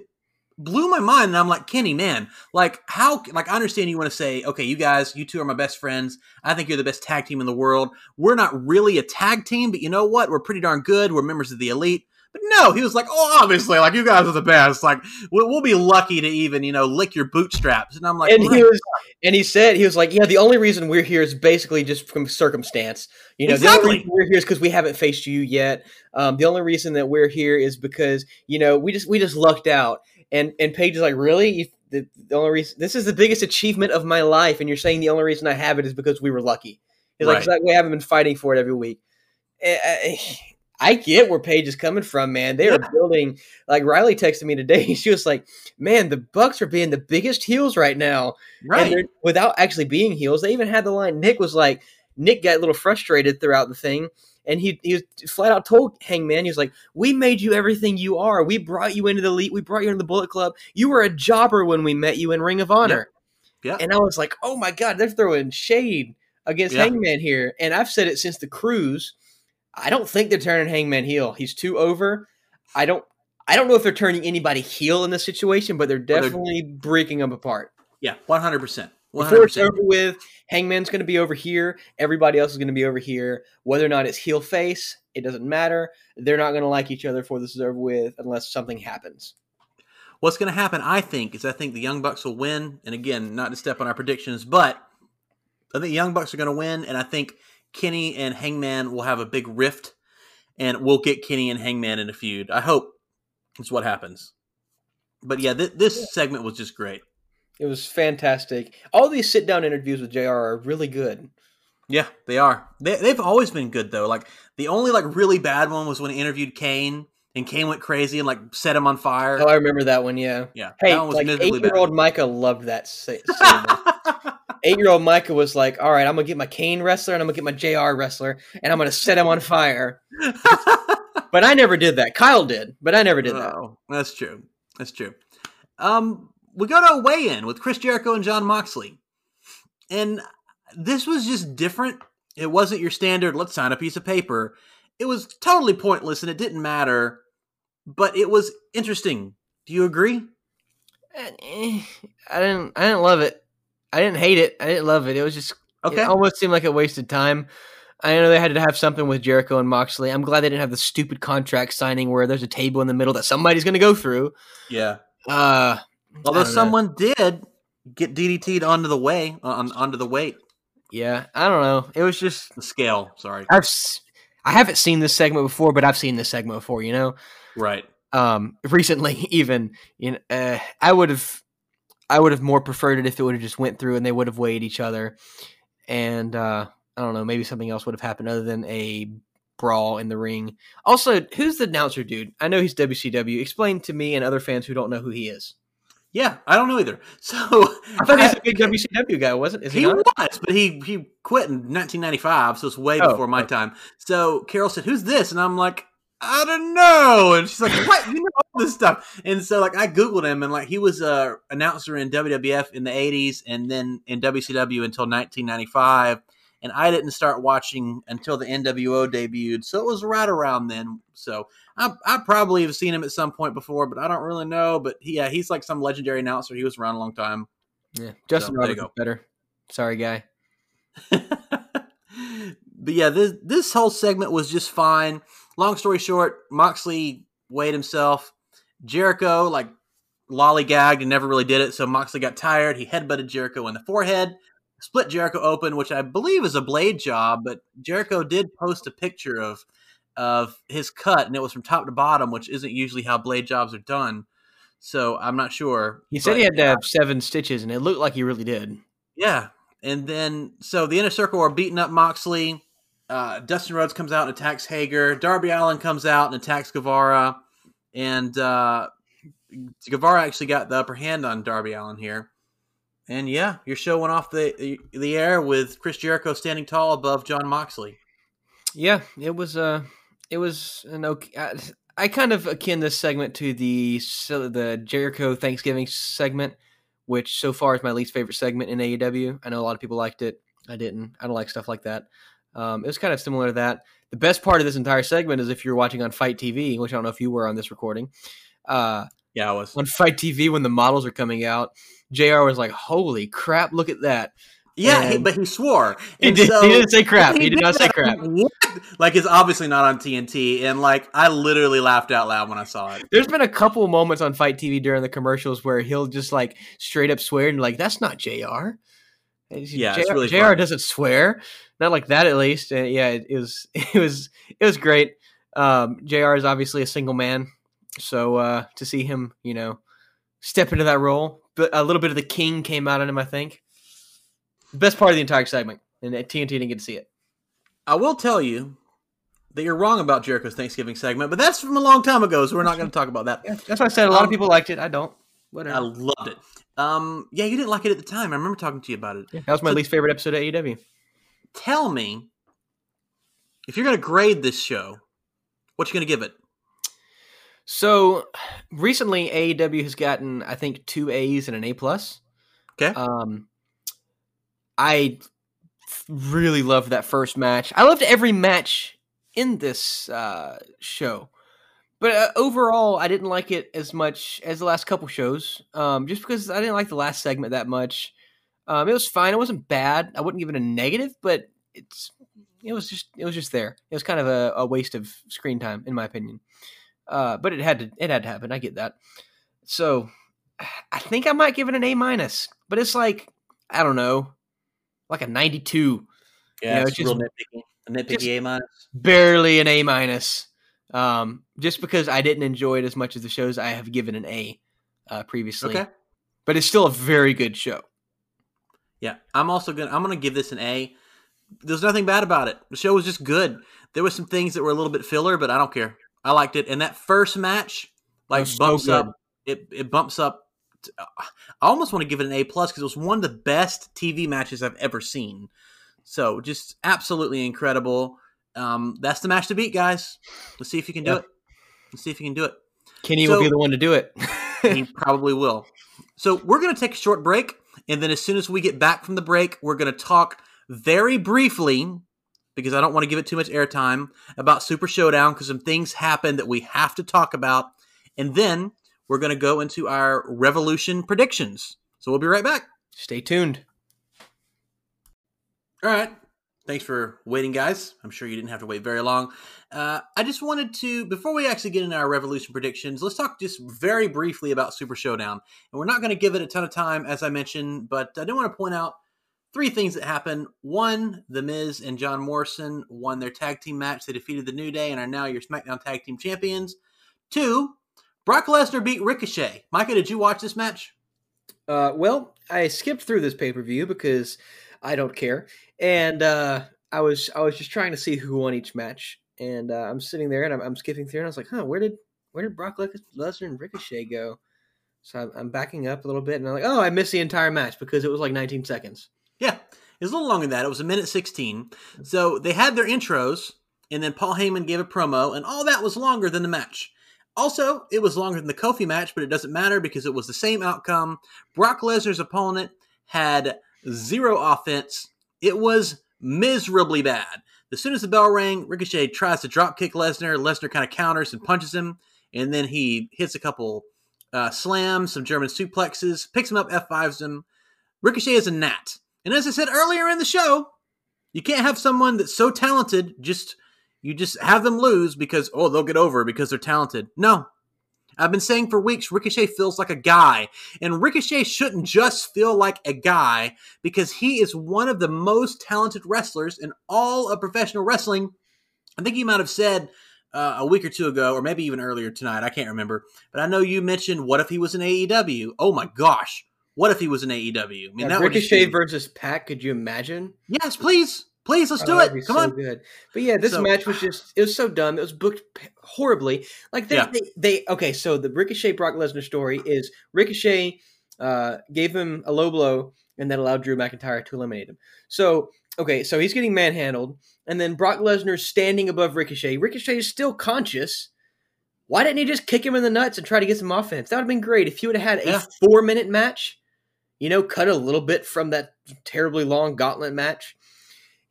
blew my mind. And I'm like, Kenny, man, like how, like I understand you want to say, okay, you guys, you two are my best friends. I think you're the best tag team in the world. We're not really a tag team, but you know what? We're pretty darn good. We're members of the elite. But no, he was like, oh, obviously, like you guys are the best. Like we'll, we'll be lucky to even, you know, lick your bootstraps. And I'm like, and he was and he said he was like yeah the only reason we're here is basically just from circumstance you know the Exactly. only reason we're here is because we haven't faced you yet um, the only reason that we're here is because you know we just we just lucked out and and Page is like really you, the, the only reason this is the biggest achievement of my life and you're saying the only reason i have it is because we were lucky he's like Right. it's like we haven't been fighting for it every week Eh, eh, I get where Page is coming from, man. They are Yeah. building. Like Riley texted me today. (laughs) She was like, "Man, the Bucks are being the biggest heels right now." right. without actually being heels. They even had the line. Nick was like, Nick got a little frustrated throughout the thing, and he he was flat out told Hangman, he was like, "We made you everything you are. We brought you into the elite. We brought you into the Bullet Club. You were a jobber when we met you in Ring of Honor." Yeah. And I was like, "Oh my god, they're throwing shade against Yeah. Hangman here." And I've said it since the cruise. I don't think they're turning Hangman heel. He's too over. I don't. I don't know if they're turning anybody heel in this situation, but they're they're- definitely breaking them apart. Yeah, one hundred percent. Before it's over with, Hangman's going to be over here. Everybody else is going to be over here. Whether or not it's heel face, it doesn't matter. They're not going to like each other before this is over with unless something happens. What's going to happen, I think, is I think the Young Bucks will win. And again, not to step on our predictions, but I think the Young Bucks are going to win. And I think Kenny and Hangman will have a big rift. And we'll get Kenny and Hangman in a feud. I hope it's what happens. But yeah, th- this segment was just great. It was fantastic. All these sit down interviews with JR are really good. Yeah, they are. They, they've always been good though. Like the only like really bad one was when he interviewed Kane, and Kane went crazy and like set him on fire. Oh, I remember that one. Yeah. yeah, Hey, that one was like eight year old. Micah loved that segment. (laughs) eight year old Micah was like, "All right, I'm gonna get my Kane wrestler and I'm gonna get my JR wrestler and I'm gonna set him on fire." (laughs) But I never did that. Kyle did, but I never did that. Oh, that's true. That's true. Um, we go to a weigh-in with Chris Jericho and Jon Moxley, and this was just different. It wasn't your standard. Let's sign a piece of paper. It was totally pointless, and it didn't matter. But it was interesting. Do you agree? Eh, I didn't. I didn't love it. I didn't hate it. I didn't love it. It was just. Okay. It almost seemed like a wasted time. I know they had to have something with Jericho and Moxley. I'm glad they didn't have the stupid contract signing where there's a table in the middle that somebody's going to go through. Yeah. Uh, Although I don't know. someone did get DDT'd onto the way on onto the weight yeah, I don't know. It was just the scale. Sorry. I've s- I haven't seen this segment before, but I've seen this segment before. You know, Right. um, (laughs) recently even. You know, uh, I would have I would have more preferred it if it would have just went through and they would have weighed each other, and uh, I don't know, maybe something else would have happened other than a brawl in the ring. Also, who's the announcer dude? I know he's WCW. Explain to me and other fans who don't know who he is. Yeah, I don't know either. (laughs) So I thought he was a (laughs) big WCW guy, wasn't? Is he, he not? was, but he he quit in 1995, so it's way Oh, before my okay. time. So Carol said, "Who's this?" And I'm like, "I don't know." And she's like, "What? You know all this stuff?" And so like I googled him, and like he was a announcer in WWF in the 80s, and then in WCW until 1995. And I didn't start watching until the NWO debuted, so it was right around then. So I, I probably have seen him at some point before, but I don't really know. But he, yeah, he's like some legendary announcer. He was around a long time. Yeah, Justin So, Roberts better. Sorry, guy. (laughs) but yeah, this this whole segment was just fine. Long story short, Moxley weighed himself. Jericho like lollygagged and never really did it, so Moxley got tired. He headbutted Jericho in the forehead, split Jericho open, which I believe is a blade job. But Jericho did post a picture of of his cut, and it was from top to bottom, which isn't usually how blade jobs are done. So I'm not sure. He said But, he had to have seven stitches, and it looked like he really did. Yeah. And then, so the inner circle are beating up Moxley. Uh, Dustin Rhodes comes out and attacks Hager. Darby Allin comes out and attacks Guevara. And uh, Guevara actually got the upper hand on Darby Allin here. And yeah, your show went off the the air with Chris Jericho standing tall above Jon Moxley. Yeah, it was. Uh, it was an okay. I, I kind of akin this segment to the the Jericho Thanksgiving segment, which so far is my least favorite segment in AEW. I know a lot of people liked it. I didn't. I don't like stuff like that. Um, it was kind of similar to that. The best part of this entire segment is if you're watching on FITE TV, which I don't know if you were on this recording. Uh, Yeah, I was. on FITE TV when the models are coming out, Jr. was like, "Holy crap! Look at that!" Yeah, he, but he swore. (laughs) He, did, so- he didn't say crap. He, did not say crap. (laughs) What? Like it's obviously not on TNT, and like I literally laughed out loud when I saw it. There's been a couple moments on FITE TV during the commercials where he'll just like straight up swear and like that's not Jr. Yeah, Jr. it's really Jr. doesn't swear, not like that at least. And yeah, it, it was (laughs) it was it was great. Um, Jr. is obviously a single man, so uh, to see him, you know, step into that role, but a little bit of the king came out in him. I think the best part of the entire segment, and TNT didn't get to see it. I will tell you that you're wrong about Jericho's Thanksgiving segment, but that's from a long time ago, so we're not going to talk about that. (laughs) Yeah, that's why I said a lot Um, of people liked it. I don't. Whatever. I loved it. Um, yeah, you didn't like it at the time. I remember talking to you about it. Yeah, that was my So- least favorite episode of AEW. Tell me if you're going to grade this show, what you going to give it? So recently, AEW has gotten I think two A's and an A plus. Okay. Um, I really loved that first match. I loved every match in this uh, show, but uh, overall, I didn't like it as much as the last couple shows. Um, just because I didn't like the last segment that much. Um, it was fine. It wasn't bad. I wouldn't give it a negative, but it's it was just it was just there. It was kind of a, a waste of screen time, in my opinion. Uh, but it had to it had to happen. I get that. So (sighs) I think I might give it an A minus, but it's like I don't know, like a ninety two. Yeah, You know, it's it's real just- nitpicky. A nitpicky A minus. barely an A minus. Um, just because I didn't enjoy it as much as the shows I have given an A uh, previously. Okay. But it's still a very good show. Yeah, I'm also gonna I'm gonna give this an A. There's nothing bad about it. The show was just good. There were some things that were a little bit filler, but I don't care. I liked it. And that first match, like so bumps up. It it bumps up. to- I almost want to give it an A plus because it was one of the best TV matches I've ever seen. So just absolutely incredible. Um, that's the match to beat, guys. Let's see if you can do Yeah. it. Let's see if you can do it. Kenny So- will be the one to do it. (laughs) he probably will. So we're going to take a short break, and then as soon as we get back from the break, we're going to talk very briefly because I don't want to give it too much airtime about Super Showdown because some things happened that we have to talk about, and then we're going to go into our Revolution predictions. So we'll be right back. Stay tuned. All right. Thanks for waiting, guys. I'm sure you didn't have to wait very long. Uh, I just wanted to, before we actually get into our Revolution predictions, let's talk just very briefly about Super Showdown. And we're not going to give it a ton of time, as I mentioned, but I do want to point out three things that happened. One, The Miz and John Morrison won their tag team match. They defeated The New Day and are now your SmackDown Tag Team Champions. Two, Brock Lesnar beat Ricochet. Micah, did you watch this match? Uh, well, I skipped through this pay per view because I don't care, and uh, I was I was just trying to see who won each match, and uh, I'm sitting there and I'm, I'm skipping through, and I was like, huh, where did where did Brock Lesnar and Ricochet go? So I'm, I'm backing up a little bit, and I'm like, oh, I missed the entire match because it was like 19 seconds. Yeah, it was a little longer than that. It was a minute 16. So they had their intros, and then Paul Heyman gave a promo, and all that was longer than the match. Also, it was longer than the Kofi match, but it doesn't matter because it was the same outcome. Brock Lesnar's opponent had zero offense. It was miserably bad. As soon as the bell rang, Ricochet tries to drop kick Lesnar. Lesnar kind of counters and punches him, and then he hits a couple uh, slams, some German suplexes, picks him up, F5s him. Ricochet is a gnat. And as I said earlier in the show, you can't have someone that's so talented just you just have them lose because oh they'll get over because they're talented. No. I've been saying for weeks Ricochet feels like a guy, and Ricochet shouldn't just feel like a guy because he is one of the most talented wrestlers in all of professional wrestling. I think you might have said uh, a week or two ago, or maybe even earlier tonight. I can't remember, but I know you mentioned what if he was in AEW? Oh my gosh, what if he was in AEW? I mean, Yeah, that Ricochet versus Pac, could you imagine? Yes, please, please, let's Oh, do be it. Come so on. good. But yeah, this So- match was just it was so dumb. It was booked horribly. Like they, Yeah. they, they okay, so the Ricochet Brock Lesnar story is Ricochet uh, gave him a low blow and that allowed Drew McIntyre to eliminate him. So okay, so he's getting manhandled, and then Brock Lesnar's standing above Ricochet. Ricochet is still conscious. Why didn't he just kick him in the nuts and try to get some offense? That would have been great if you would have had a Yeah. four minute match. You know, cut a little bit from that terribly long gauntlet match.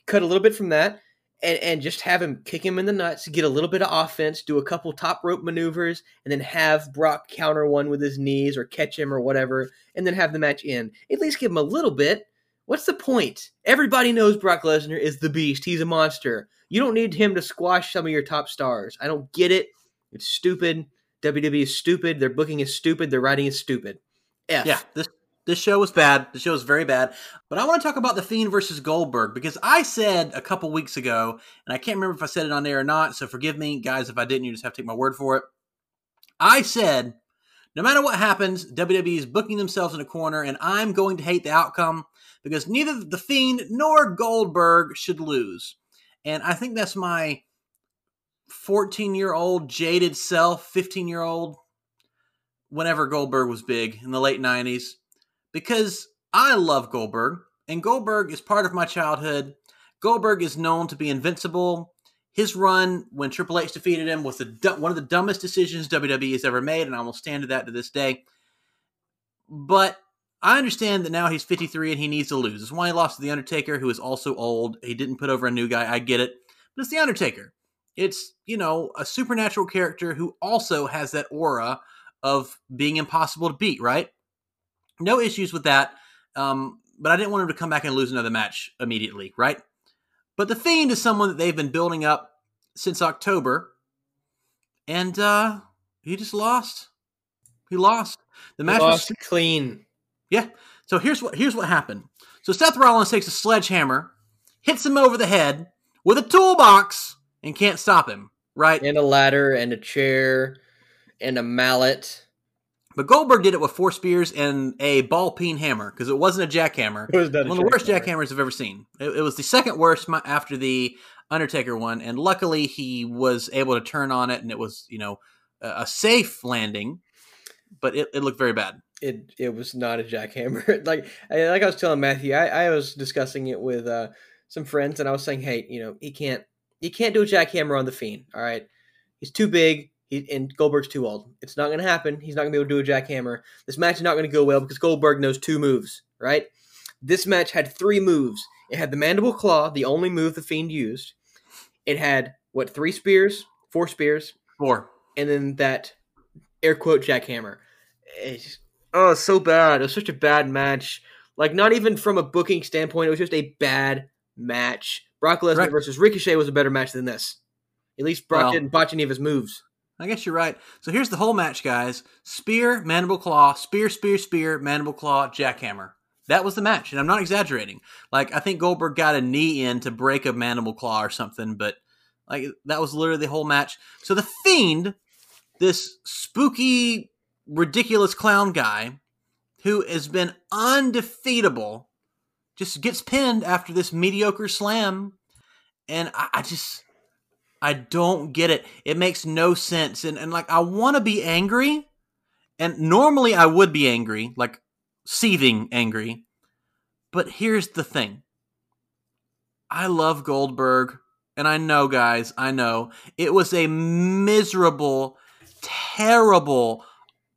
Cut a little bit from that and, and just have him kick him in the nuts, get a little bit of offense, do a couple top rope maneuvers, and then have Brock counter one with his knees or catch him or whatever, and then have the match end. At least give him a little bit. What's the point? Everybody knows Brock Lesnar is the beast. He's a monster. You don't need him to squash some of your top stars. I don't get it. It's stupid. WWE is stupid. Their booking is stupid. Their writing is stupid. F. Yeah, this this show was bad. The show was very bad. But I want to talk about the Fiend versus Goldberg because I said a couple weeks ago, and I can't remember if I said it on there or not. So forgive me, guys, if I didn't. You just have to take my word for it. I said, no matter what happens, WWE is booking themselves in a corner, and I'm going to hate the outcome because neither the Fiend nor Goldberg should lose. And I think that's my 14 year old jaded self, 15 year old, whenever Goldberg was big in the late 90s, because I love Goldberg, and Goldberg is part of my childhood. Goldberg is known to be invincible. His run when Triple H defeated him was the one of the dumbest decisions WWE has ever made, and I will stand to that to this day. But I understand that now he's 53 and he needs to lose. It's why he lost to The Undertaker, who is also old. He didn't put over a new guy. I get it. But it's The Undertaker. It's, you know, a supernatural character who also has that aura of being impossible to beat, right? No issues with that. Um, but I didn't want him to come back and lose another match immediately, right? But the Fiend is someone that they've been building up since October, and uh, he just lost. He lost. The match Lost was clean. yeah. So here's what here's what happened. So Seth Rollins takes a sledgehammer, hits him over the head with a toolbox, and can't stop him. Right. And a ladder and a chair and a mallet. But Goldberg did it with four spears and a ball peen hammer because it wasn't a jackhammer. It was One of the worst jackhammer. jackhammers I've ever seen. It, it was the second worst after the Undertaker one, and luckily he was able to turn on it, and it was you know a, a safe landing, but it, it looked very bad. it it was not a jackhammer. (laughs) like I, like I was telling Matthew, I, I was discussing it with uh, some friends, and I was saying, hey, you know, he can't he can't do a jackhammer on the Fiend. All right, he's too big. He, and Goldberg's too old. It's not going to happen. He's not going to be able to do a jackhammer. This match is not going to go well because Goldberg knows two moves. Right. This match had three moves. It had the mandible claw, the only move the Fiend used. It had what three spears, four spears, Four. and then that air quote jackhammer. It's just, oh, it's so bad. It was such a bad match. Like not even from a booking standpoint, it was just a bad match. Brock Lesnar Correct. versus Ricochet was a better match than this. At least Brock Well- didn't botch any of his moves. I guess you're right. So here's the whole match, guys: spear, mandible claw, spear, spear, spear, mandible claw, jackhammer. That was the match, and I'm not exaggerating. Like I think Goldberg got a knee in to break a mandible claw or something, but like that was literally the whole match. So the Fiend, this spooky, ridiculous clown guy, who has been undefeatable, just gets pinned after this mediocre slam, and I, I just. I don't get it. It makes no sense. And, and like, I want to be angry. And normally I would be angry, like seething angry. But here's the thing I love Goldberg. And I know, guys, I know. It was a miserable, terrible,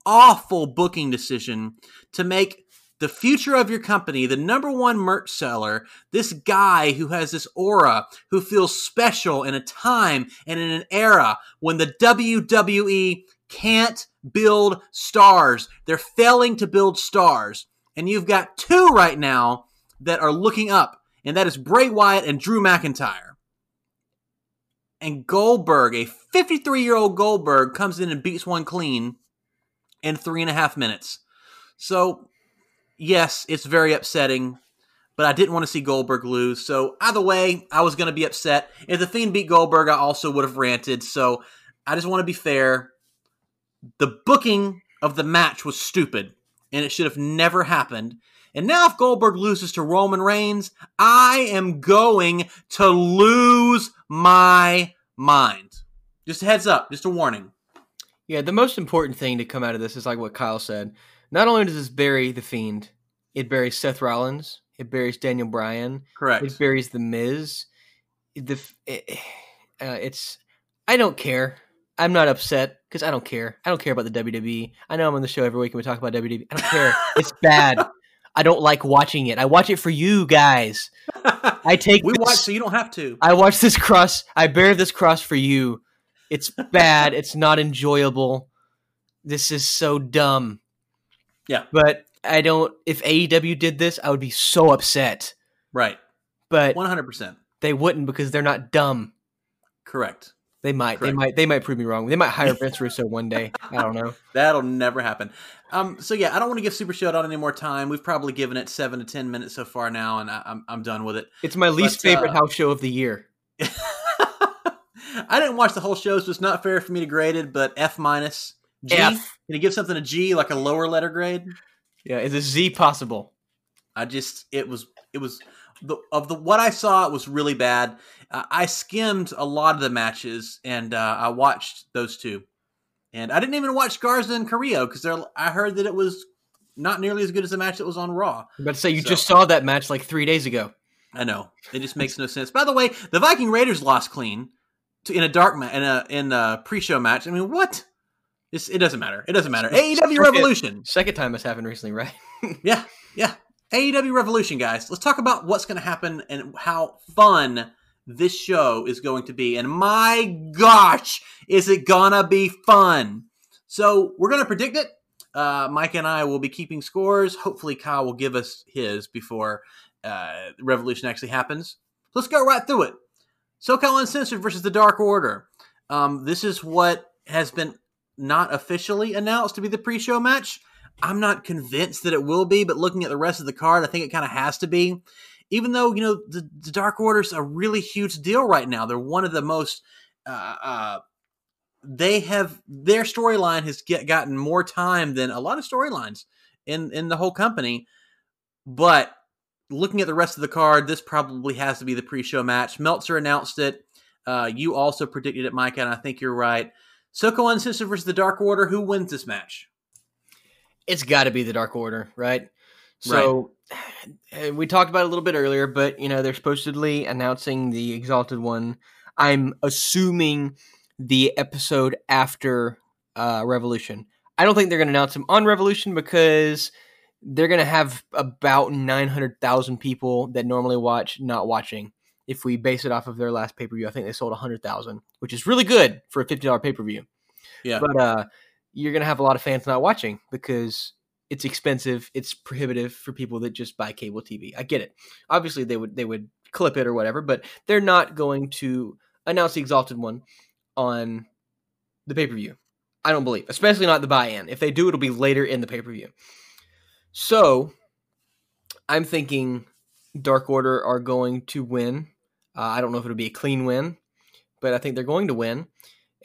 awful booking decision to make the future of your company, the number one merch seller, this guy who has this aura, who feels special in a time and in an era when the WWE can't build stars. They're failing to build stars. And you've got two right now that are looking up, and that is Bray Wyatt and Drew McIntyre. And Goldberg, a 53 year old Goldberg, comes in and beats one clean in three and a half minutes. So yes, it's very upsetting, but I didn't want to see Goldberg lose. So either way, I was going to be upset. If the Fiend beat Goldberg, I also would have ranted. So I just want to be fair. The booking of the match was stupid, and it should have never happened. And now, if Goldberg loses to Roman Reigns, I am going to lose my mind. Just a heads up, just a warning. Yeah, the most important thing to come out of this is like what Kyle said. Not only does this bury the Fiend, it buries Seth Rollins, it buries Daniel Bryan, Correct. It buries the Miz. The it, uh, it's I don't care. I'm not upset because I don't care. I don't care about the WWE. I know I'm on the show every week and we talk about WWE. I don't care. it's (laughs) bad. I don't like watching it. I watch it for you guys. I (laughs) take we this- watch so you don't have to. I watch this cross. I bear this cross for you. It's bad. (laughs) it's not enjoyable. This is so dumb. Yeah. But I don't. If AEW did this, I would be so upset. Right. But 100%. they wouldn't because they're not dumb. Correct. They might. They might. They might prove me wrong. They might hire (laughs) Vince Russo one day. I don't know. (laughs) That'll never happen. Um, so yeah, I don't want to give Super Showdown any more time. We've probably given it seven to ten minutes so far now, and I, I'm I'm done with it. It's my least But, uh, favorite house show of the year. (laughs) I didn't watch the whole show, so it's not fair for me to grade it. But F minus. G. F. Can you give something a G, like a lower letter grade? Yeah, is a Z possible? I just it was it was the of the what I saw it was really bad. Uh, I skimmed a lot of the matches and uh, I watched those two, and I didn't even watch Garza and Carrillo because I heard that it was not nearly as good as the match that was on Raw. I'm about to say you So- just saw that match like three days ago. I know it just makes no sense. By the way, the Viking Raiders lost clean to, in a dark ma- in a in a pre-show match. I mean, what? It's, it doesn't matter. It doesn't matter. AEW Revolution. Second time this happened recently, right? (laughs) Yeah, yeah. AEW Revolution, guys. Let's talk about what's going to happen and how fun this show is going to be. And my gosh, is it gonna be fun? So we're going to predict it. Uh, Mike and I will be keeping scores. Hopefully, Kyle will give us his before uh, Revolution actually happens. Let's go right through it. SoCal Uncensored versus the Dark Order. Um, this is what has been not officially announced to be the pre-show match. I'm not convinced that it will be, but looking at the rest of the card, I think it kind of has to be. Even though you know the, the Dark Order's a really huge deal right now, they're one of the most. Uh, uh, they have their storyline has get, gotten more time than a lot of storylines in in the whole company. But looking at the rest of the card, this probably has to be the pre-show match. Meltzer announced it. Uh, you also predicted it, Mike, and I think you're right. SoCal Uncensored versus the Dark Order. Who wins this match? It's got to be the Dark Order, right? So right. (sighs) we talked about it a little bit earlier, but you know they're supposedly announcing the Exalted One. I'm assuming the episode after uh, Revolution. I don't think they're going to announce him on Revolution because they're going to have about 900,000 people that normally watch not watching. If we base it off of their last pay per view, I think they sold 100,000, which is really good for a $50 pay per view. Yeah. But uh, you're going to have a lot of fans not watching because it's expensive, it's prohibitive for people that just buy cable TV. I get it. Obviously, they would they would clip it or whatever, but they're not going to announce the Exalted one on the pay per view. I don't believe, especially not the buy-in. If they do, it'll be later in the pay per view. So, I'm thinking Dark Order are going to win. Uh, I don't know if it'll be a clean win, but I think they're going to win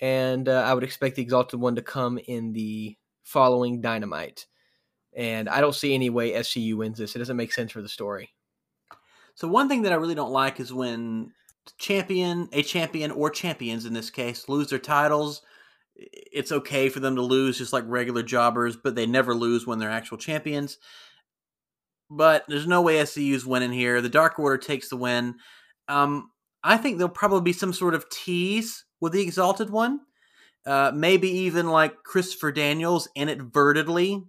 and uh, I would expect the Exalted One to come in the following Dynamite. And I don't see any way SCU wins this. It doesn't make sense for the story. So one thing that I really don't like is when champion, a champion or champions in this case, lose their titles. It's okay for them to lose just like regular jobbers, but they never lose when they're actual champions. But there's no way SCU's winning here. The Dark Order takes the win. Um, I think there'll probably be some sort of tease with the Exalted One. Uh, maybe even like Christopher Daniels inadvertently,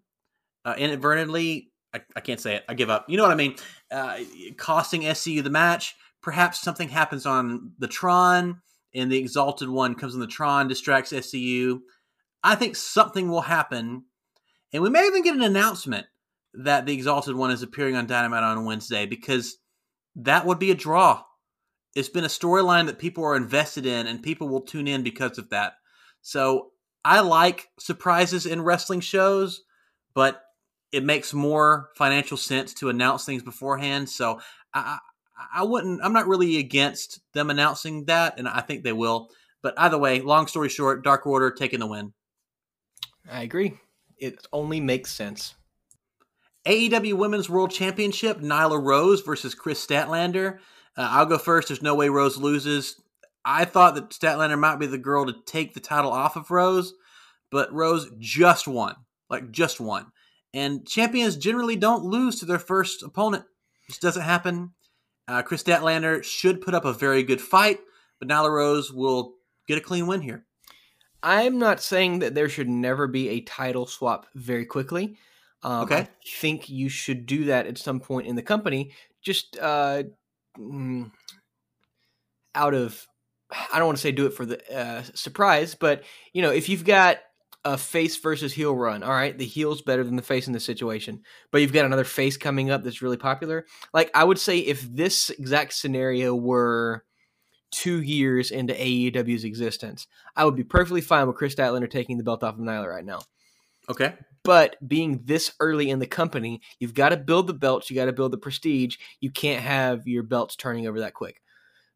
uh, inadvertently, I, I, can't say it. I give up. You know what I mean? Uh, costing SCU the match. Perhaps something happens on the Tron, and the Exalted One comes on the Tron, distracts SCU. I think something will happen, and we may even get an announcement that the Exalted One is appearing on Dynamite on Wednesday because that would be a draw it's been a storyline that people are invested in and people will tune in because of that. So I like surprises in wrestling shows, but it makes more financial sense to announce things beforehand. So I, I wouldn't. I'm not really against them announcing that, and I think they will. But either way, long story short, Dark Order taking the win. I agree. It only makes sense. AEW Women's World Championship: Nyla Rose versus Kris Statlander. Uh, I'll go first. There's no way Rose loses. I thought that Statlander might be the girl to take the title off of Rose, but Rose just won. Like, just won. And champions generally don't lose to their first opponent. This doesn't happen. Uh, Kris Statlander should put up a very good fight, but Nyla Rose will get a clean win here. I'm not saying that there should never be a title swap very quickly. Um, okay. I think you should do that at some point in the company. Just uh, mm, out of I don't want to say do it for the uh, surprise, but you know, if you've got a face versus heel run, all right, the heel's better than the face in this situation, but you've got another face coming up that's really popular. Like I would say, if this exact scenario were two years into AEW's existence, I would be perfectly fine with Kris Statlander taking the belt off of Nyla right now. Okay. But being this early in the company, you've got to build the belts, you got to build the prestige. You can't have your belts turning over that quick.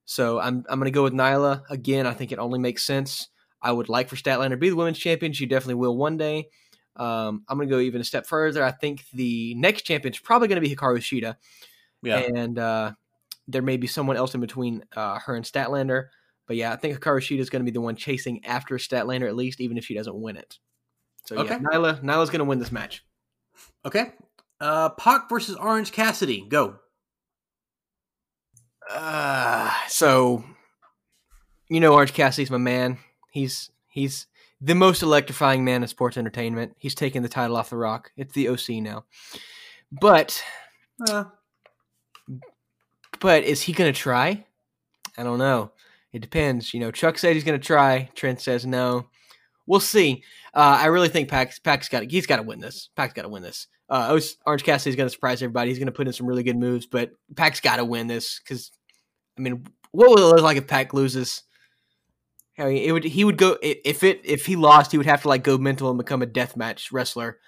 So I'm I'm going to go with Nyla again. I think it only makes sense. I would like for Statlander to be the women's champion. She definitely will one day. Um, I'm going to go even a step further. I think the next champion is probably going to be Hikaru Shida. Yeah. And uh, there may be someone else in between uh, her and Statlander. But yeah, I think Hikaru Shida is going to be the one chasing after Statlander at least, even if she doesn't win it. So okay. yeah, Nyla Nyla's gonna win this match. Okay. Uh Pac versus Orange Cassidy. Go. Uh so you know Orange Cassidy's my man. He's he's the most electrifying man in sports entertainment. He's taken the title off the rock. It's the OC now. But uh. but is he gonna try? I don't know. It depends. You know, Chuck said he's gonna try. Trent says no we'll see. Uh, I really think Pac Pac's got he's got to win this. Pac's got to win this. Uh, Orange Cassidy's going to surprise everybody. He's going to put in some really good moves, but Pac's got to win this because, I mean, what would it look like if Pac loses? I mean, it would he would go if it if he lost, he would have to like go mental and become a deathmatch wrestler,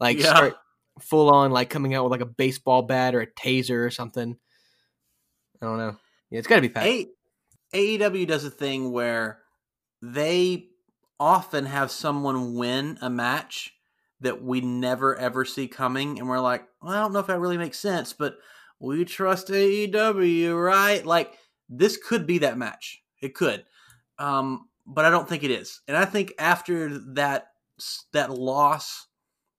like yeah. start full on like coming out with like a baseball bat or a taser or something. I don't know. Yeah, it's got to be Pac. A- AEW does a thing where they often have someone win a match that we never ever see coming, and we're like, well, I don't know if that really makes sense, but we trust AEW, right? Like this could be that match. It could, um, but I don't think it is. And I think after that that loss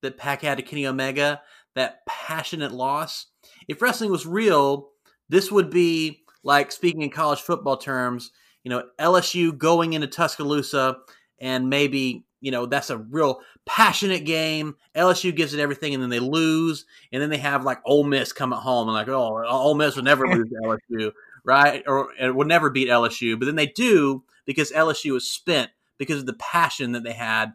that Pac had to Kenny Omega, that passionate loss, if wrestling was real, this would be like speaking in college football terms. You know, LSU going into Tuscaloosa and maybe you know that's a real passionate game. LSU gives it everything, and then they lose, and then they have like Ole Miss come at home and like, oh, Ole Miss would never lose to LSU, right? Or it would never beat LSU, but then they do because LSU is spent because of the passion that they had.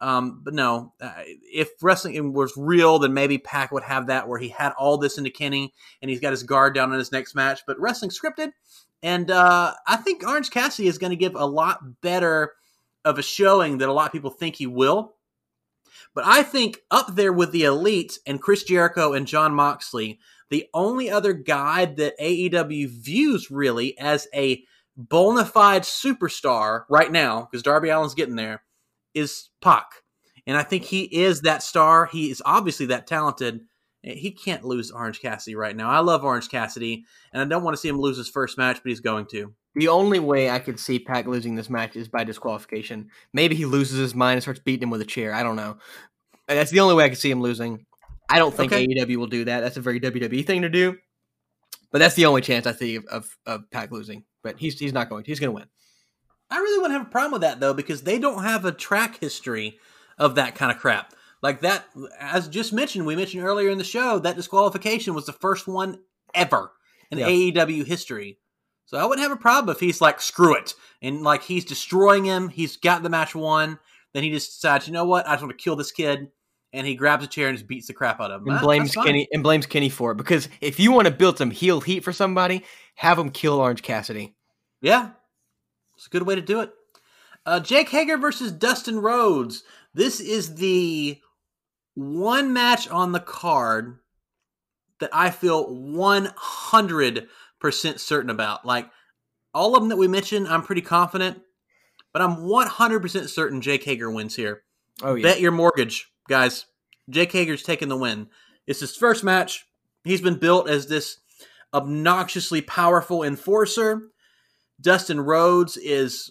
Um, but no, uh, if wrestling was real, then maybe Pac would have that where he had all this into Kenny and he's got his guard down in his next match. But wrestling scripted, and uh, I think Orange Cassidy is going to give a lot better of a showing that a lot of people think he will. But I think up there with the elite and Chris Jericho and Jon Moxley, the only other guy that AEW views really as a bona fide superstar right now, because Darby Allin's getting there, is Pac. And I think he is that star. He is obviously that talented. Eh, he can't lose Orange Cassidy right now. I love Orange Cassidy, and I don't want to see him lose his first match, but he's going to. The only way I could see Pac losing this match is by disqualification. Maybe he loses his mind and starts beating him with a chair. I don't know. That's the only way I could see him losing. I don't think okay. AEW will do that. That's a very WWE thing to do. But that's the only chance I see of, of, of Pac losing. But he's he's not going to. He's going to win. I really wouldn't have a problem with that though, because they don't have a track history of that kind of crap. Like that, as just mentioned, we mentioned earlier in the show that disqualification was the first one ever in yep. AEW history. So I wouldn't have a problem if he's like, screw it. And like he's destroying him. He's got the match won. Then he just decides, you know what? I just want to kill this kid. And he grabs a chair and just beats the crap out of him. And blames Kenny and blames Kenny for it. Because if you want to build some heel heat for somebody, have him kill Orange Cassidy. Yeah. It's a good way to do it. Uh, Jake Hager versus Dustin Rhodes. This is the one match on the card that I feel 100 percent certain about. Like all of them that we mentioned, I'm pretty confident, but I'm 100 percent certain Jake Hager wins here. Oh yeah, bet your mortgage, guys. Jake Hager's taking the win. It's his first match. He's been built as this obnoxiously powerful enforcer. Dustin Rhodes is,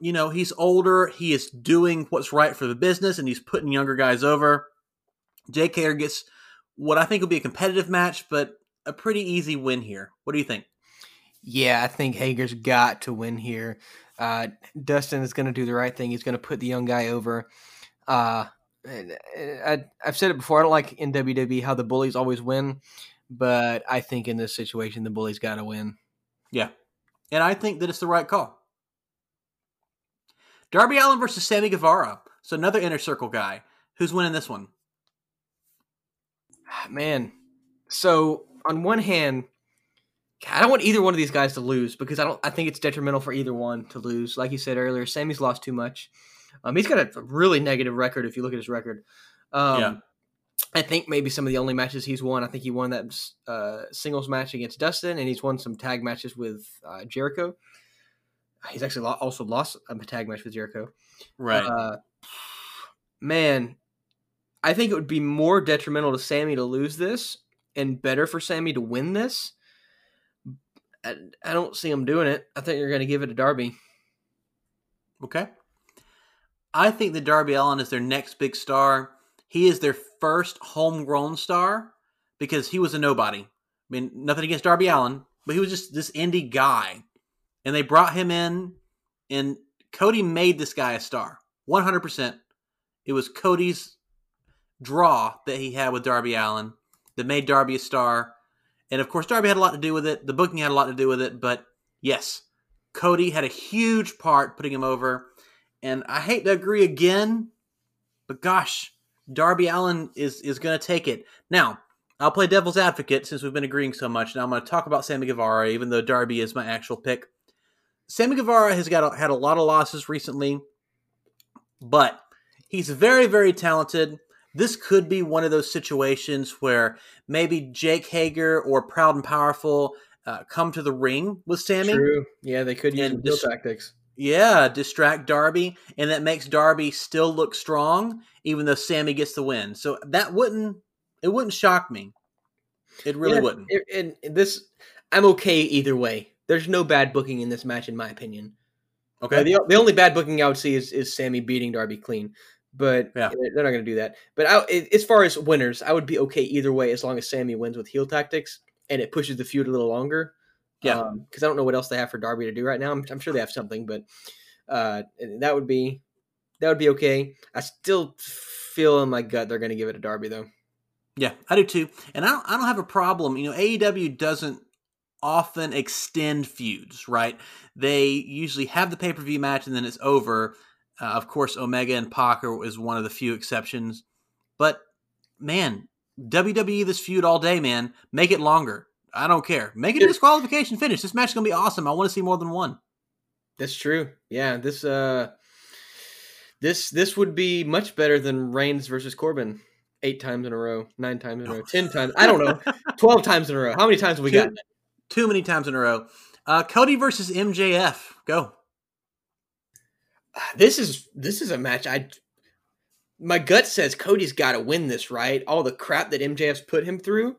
you know, he's older. He is doing what's right for the business, and he's putting younger guys over. Jake Hager gets what I think will be a competitive match, but a pretty easy win here. What do you think? Yeah, I think Hager's got to win here. Uh, Dustin is going to do the right thing. He's going to put the young guy over. Uh, I, have said it before. I don't like in WWE how the bullies always win, but I think in this situation the bullies got to win. Yeah, and I think that it's the right call. Darby Allin versus Sammy Guevara. So another inner circle guy. Who's winning this one? Man, so on one hand, I don't want either one of these guys to lose because I don't. I think it's detrimental for either one to lose. Like you said earlier, Sammy's lost too much. Um, he's got a really negative record if you look at his record. Um, yeah. I think maybe some of the only matches he's won. I think he won that uh, singles match against Dustin, and he's won some tag matches with uh, Jericho. He's actually also lost a tag match with Jericho. Right. Uh, man, I think it would be more detrimental to Sammy to lose this and better for Sammy to win this. I, I don't see him doing it. I think you're going to give it to Darby. Okay. I think that Darby Allin is their next big star. He is their first homegrown star because he was a nobody. I mean, nothing against Darby Allin, but he was just this indie guy. And they brought him in, and Cody made this guy a star. 100%. It was Cody's draw that he had with Darby Allin that made Darby a star. And of course, Darby had a lot to do with it. The booking had a lot to do with it. But yes, Cody had a huge part putting him over. and I hate to agree again, but gosh, Darby Allin is is going to take it. Now, I'll play devil's advocate since we've been agreeing so much. Now I'm going to talk about Sammy Guevara, even though Darby is my actual pick. Sammy Guevara has got a, had a lot of losses recently, but he's very very talented. This could be one of those situations where maybe Jake Hager or Proud and Powerful uh, come to the ring with Sammy. True. Yeah, they could use dis- tactics. Yeah, distract Darby, and that makes Darby still look strong, even though Sammy gets the win. So that wouldn't it wouldn't shock me. It really Yeah, wouldn't. and this, I'm okay either way. There's no bad booking in this match, in my opinion. Okay. Uh, the, the only bad booking I would see is, is Sammy beating Darby clean, but Yeah. they're not going to do that. But I, as far as winners, I would be okay either way as long as Sammy wins with heel tactics and it pushes the feud a little longer. Yeah. because I don't know what else they have for Darby to do right now. I'm, I'm sure they have something, but uh, that would be that would be okay. I still feel in my gut they're going to give it to Darby though. Yeah, I do too. And I don't I don't have a problem. You know, AEW doesn't often extend feuds, right? They usually have the pay-per-view match and then it's over. Uh, of course, Omega and Pac are, is one of the few exceptions. But man, WWE this feud all day, man. Make it longer. I don't care. Make it a disqualification finish. This match is going to be awesome. I want to see more than one. That's true. Yeah, this uh this this would be much better than Reigns versus Corbin eight times in a row, nine times in a row, (laughs) ten times. I don't know, twelve times in a row. How many times have we Two- got? Too many times in a row. Uh, Cody versus MJF. Go. (sighs) This is this is a match. I my gut says Cody's got to win this, right? All the crap that MJF's put him through,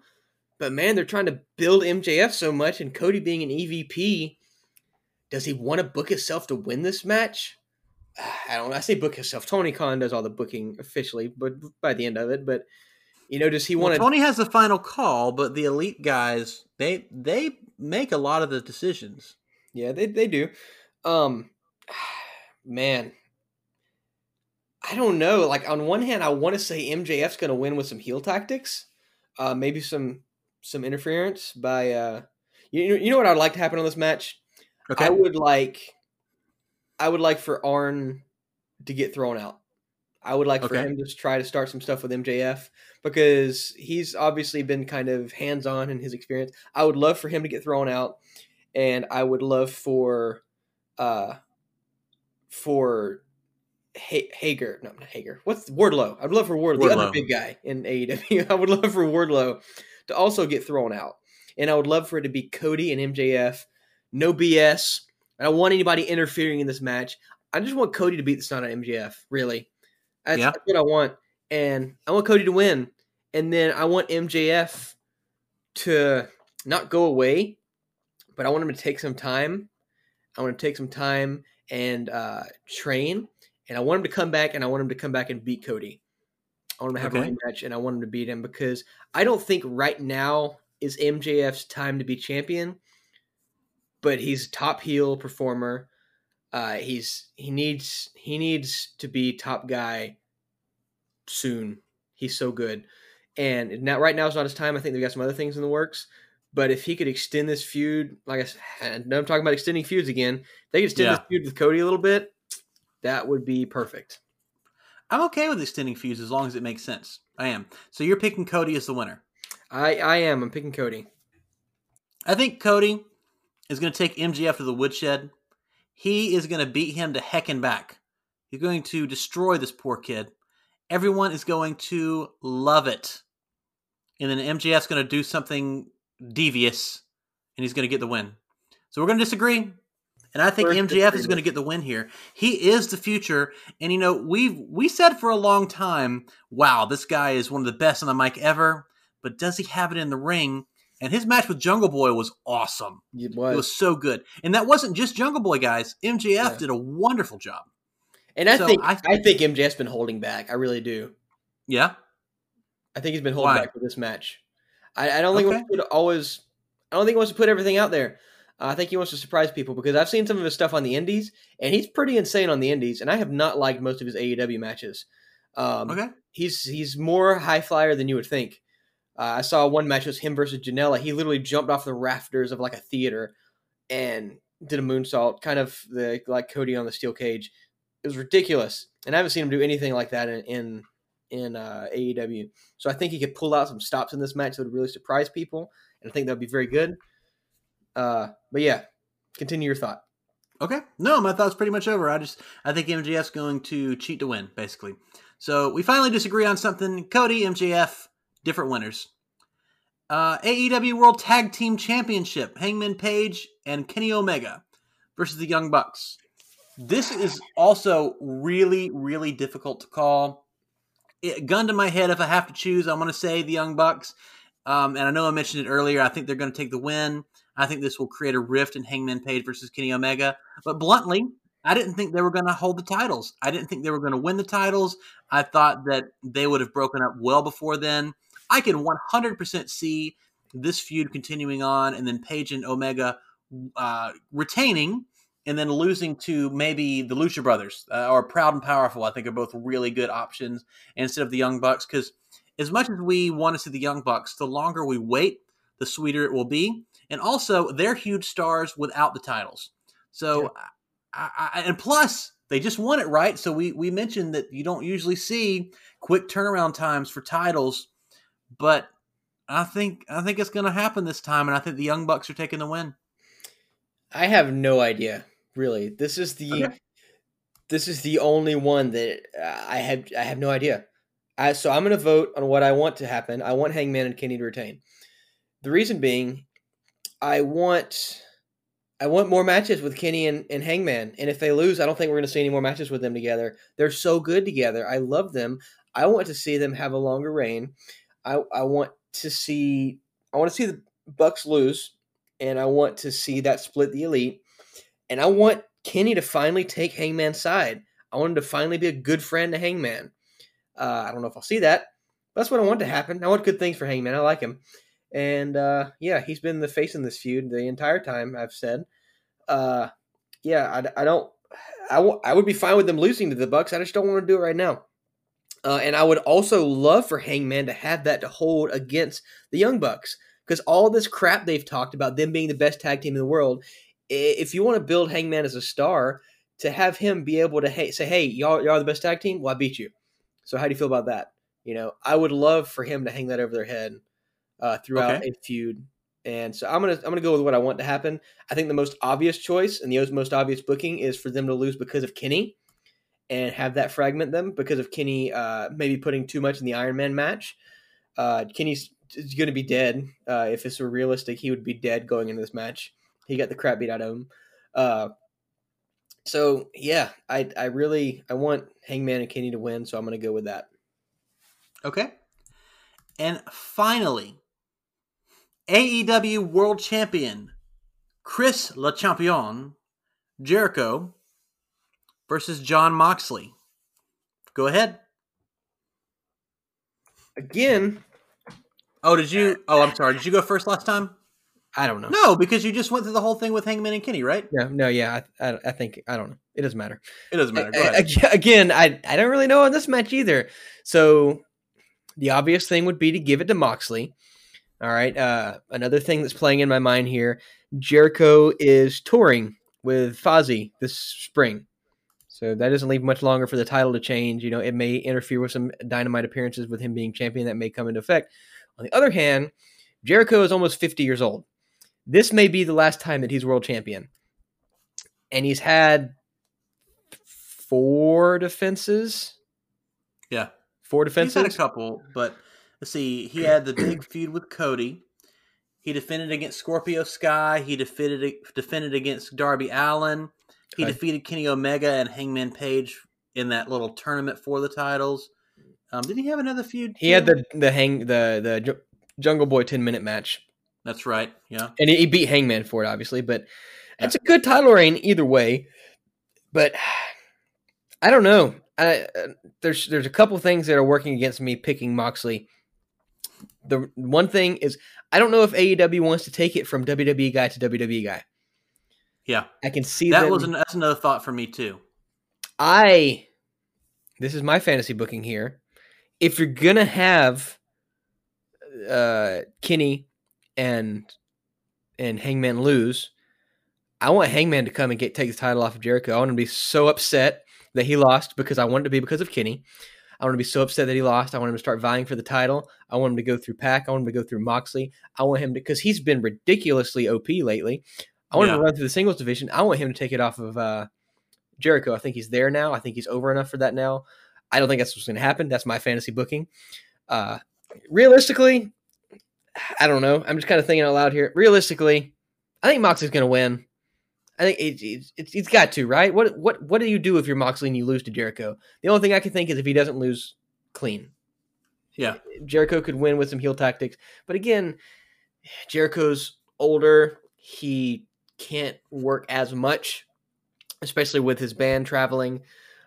but man, they're trying to build MJF so much, and Cody being an EVP, does he want to book himself to win this match? (sighs) I don't know. I say book himself. Tony Khan does all the booking officially, but by the end of it, but you know, does he want to? Tony has the final call, but the elite guys they they make a lot of the decisions. Yeah, they they do. Um man. I don't know. Like on one hand, I want to say MJF's going to win with some heel tactics. Uh maybe some some interference by uh you know, you know what I'd like to happen on this match? Okay, I would like I would like for Arn to get thrown out. I would like for him to try to start some stuff with MJF because he's obviously been kind of hands on in his experience. I would love for him to get thrown out, and I would love for uh for ha- Hager, no, not Hager. What's Wardlow? I'd love for Wardlow, the other big guy in AEW. (laughs) I would love for Wardlow to also get thrown out, and I would love for it to be Cody and MJF. No BS. I don't want anybody interfering in this match. I just want Cody to beat the son of MJF. Really, that's, Yeah. that's what I want, and I want Cody to win, and then I want MJF to not go away, but I want him to take some time. I want to take some time and uh, train, and I want him to come back, and I want him to come back and beat Cody. I want him to have Okay. a rematch, and I want him to beat him because I don't think right now is MJF's time to be champion. But he's a top heel performer. Uh, he's he needs he needs to be top guy soon. He's so good, and now right now is not his time. I think they've got some other things in the works. But if he could extend this feud, like I said, no, I'm talking about extending feuds again. If they could extend Yeah. this feud with Cody a little bit. That would be perfect. I'm okay with extending feuds as long as it makes sense. I am. So you're picking Cody as the winner. I I am. I'm picking Cody. I think Cody is going to take MJF to the woodshed. He is going to beat him to heck and back. He's going to destroy this poor kid. Everyone is going to love it. And then MJF's going to do something devious and he's going to get the win. So we're going to disagree. And I think First MJF is going to get the win here. He is the future. And you know, we've we said for a long time, wow, this guy is one of the best on the mic ever, but does he have it in the ring? And his match with Jungle Boy was awesome. It It was. was so good. And that wasn't just Jungle Boy, guys. MJF Yeah. did a wonderful job. and I so think I- I, think MJF's been holding back. I really do. Yeah. I think he's been holding Why? back for this match. I, I don't think he wants to put always. I don't think he wants to put everything out there. Uh, I think he wants to surprise people because I've seen some of his stuff on the Indies, and he's pretty insane on the Indies. And I have not liked most of his AEW matches. Um, Okay. he's he's more high flyer than you would think. Uh, I saw one match was him versus Janela. He literally jumped off the rafters of like a theater and did a moonsault, kind of the like Cody on the steel cage. It was ridiculous, and I haven't seen him do anything like that in in, in uh, AEW. So I think he could pull out some stops in this match that would really surprise people, and I think that would be very good. Uh, but yeah, continue your thought. Okay. No, my thought's pretty much over. I just I think MJF's going to cheat to win, basically. So we finally disagree on something. Cody, MJF, different winners. Uh, AEW World Tag Team Championship: Hangman Page and Kenny Omega versus the Young Bucks. This is also really, really difficult to call. It, gun to my head, if I have to choose, I'm going to say the Young Bucks. Um, and I know I mentioned it earlier. I think they're going to take the win. I think this will create a rift in Hangman Page versus Kenny Omega. But bluntly, I didn't think they were going to hold the titles. I didn't think they were going to win the titles. I thought that they would have broken up well before then. I can 100% see this feud continuing on and then Page and Omega uh, retaining and then losing to maybe the Lucha Brothers uh, or Proud and Powerful. I think are both really good options instead of the Young Bucks because as much as we want to see the Young Bucks, the longer we wait, the sweeter it will be. And also, they're huge stars without the titles. So, yeah. I, I, and plus, they just won it, right? So we we mentioned that you don't usually see quick turnaround times for titles, but I think I think it's going to happen this time, and I think the Young Bucks are taking the win. I have no idea, really. This is the okay. this is the only one that uh, I have I have no idea. I, so I'm going to vote on what I want to happen. I want Hangman and Kenny to retain. The reason being, I want I want more matches with Kenny and, and Hangman. And if they lose, I don't think we're going to see any more matches with them together. They're so good together. I love them. I want to see them have a longer reign. I, I want to see I want to see the Bucks lose, and I want to see that split the elite. And I want Kenny to finally take Hangman's side. I want him to finally be a good friend to Hangman. Uh, I don't know if I'll see that. that's what I want to happen. I want good things for Hangman. I like him. And uh, yeah, he's been the face in this feud the entire time. I've said, uh, yeah, I, I don't, I, w- I would be fine with them losing to the Bucks. I just don't want to do it right now. Uh, and I would also love for Hangman to have that to hold against the Young Bucks because all this crap they've talked about them being the best tag team in the world. If you want to build Hangman as a star, to have him be able to hey, say, "Hey, y'all, y'all are the best tag team," well, I beat you. So how do you feel about that? You know, I would love for him to hang that over their head uh, throughout okay. a feud. And so I'm gonna I'm gonna go with what I want to happen. I think the most obvious choice and the most obvious booking is for them to lose because of Kenny, and have that fragment them because of Kenny uh, maybe putting too much in the Iron Man match. Uh, Kenny's going to be dead. Uh, if this were realistic, he would be dead going into this match. He got the crap beat out of him. Uh, so yeah, I I really I want Hangman and Kenny to win, so I'm going to go with that. Okay. And finally, AEW World Champion Chris Le Champion Jericho versus Jon Moxley. Go ahead. Again. Oh, did you? Oh, I'm sorry. Did you go first last time? I don't know. No, because you just went through the whole thing with Hangman and Kenny, right? Yeah, no, yeah. I, I, I think I don't know. It doesn't matter. It doesn't matter. (laughs) Again, I, I don't really know on this match either. So the obvious thing would be to give it to Moxley. All right. Uh, another thing that's playing in my mind here: Jericho is touring with Fozzy this spring. So that doesn't leave much longer for the title to change. You know, it may interfere with some dynamite appearances with him being champion that may come into effect. On the other hand, Jericho is almost 50 years old. This may be the last time that he's world champion. And he's had four defenses. Yeah. Four defenses. He's had a couple, but let's see. He had the big (clears throat) feud with Cody. He defended against Scorpio Sky. He defended defended against Darby Allin. He okay. defeated Kenny Omega and Hangman Page in that little tournament for the titles. Um, did he have another feud? He had the the hang the the Jungle Boy ten minute match. That's right. Yeah, and he beat Hangman for it, obviously. But it's a good title reign either way. But I don't know. I, uh, there's there's a couple things that are working against me picking Moxley. The one thing is I don't know if AEW wants to take it from WWE guy to WWE guy. Yeah, I can see that them. was an, that's another thought for me too. I this is my fantasy booking here. If you're gonna have uh, Kenny and and Hangman lose, I want Hangman to come and get take the title off of Jericho. I want him to be so upset that he lost because I want it to be because of Kenny. I want to be so upset that he lost. I want him to start vying for the title. I want him to go through Pac. I want him to go through Moxley. I want him to because he's been ridiculously OP lately. I want him to run through the singles division. I want him to take it off of uh, Jericho. I think he's there now. I think he's over enough for that now. I don't think that's what's going to happen. That's my fantasy booking. Uh, realistically, I don't know. I'm just kind of thinking out loud here. Realistically, I think Moxley's going to win. I think it, it, it, it's got to right. What what what do you do if you're Moxley and you lose to Jericho? The only thing I can think is if he doesn't lose clean. Yeah. Jericho could win with some heel tactics, but again, Jericho's older. He can't work as much, especially with his band traveling.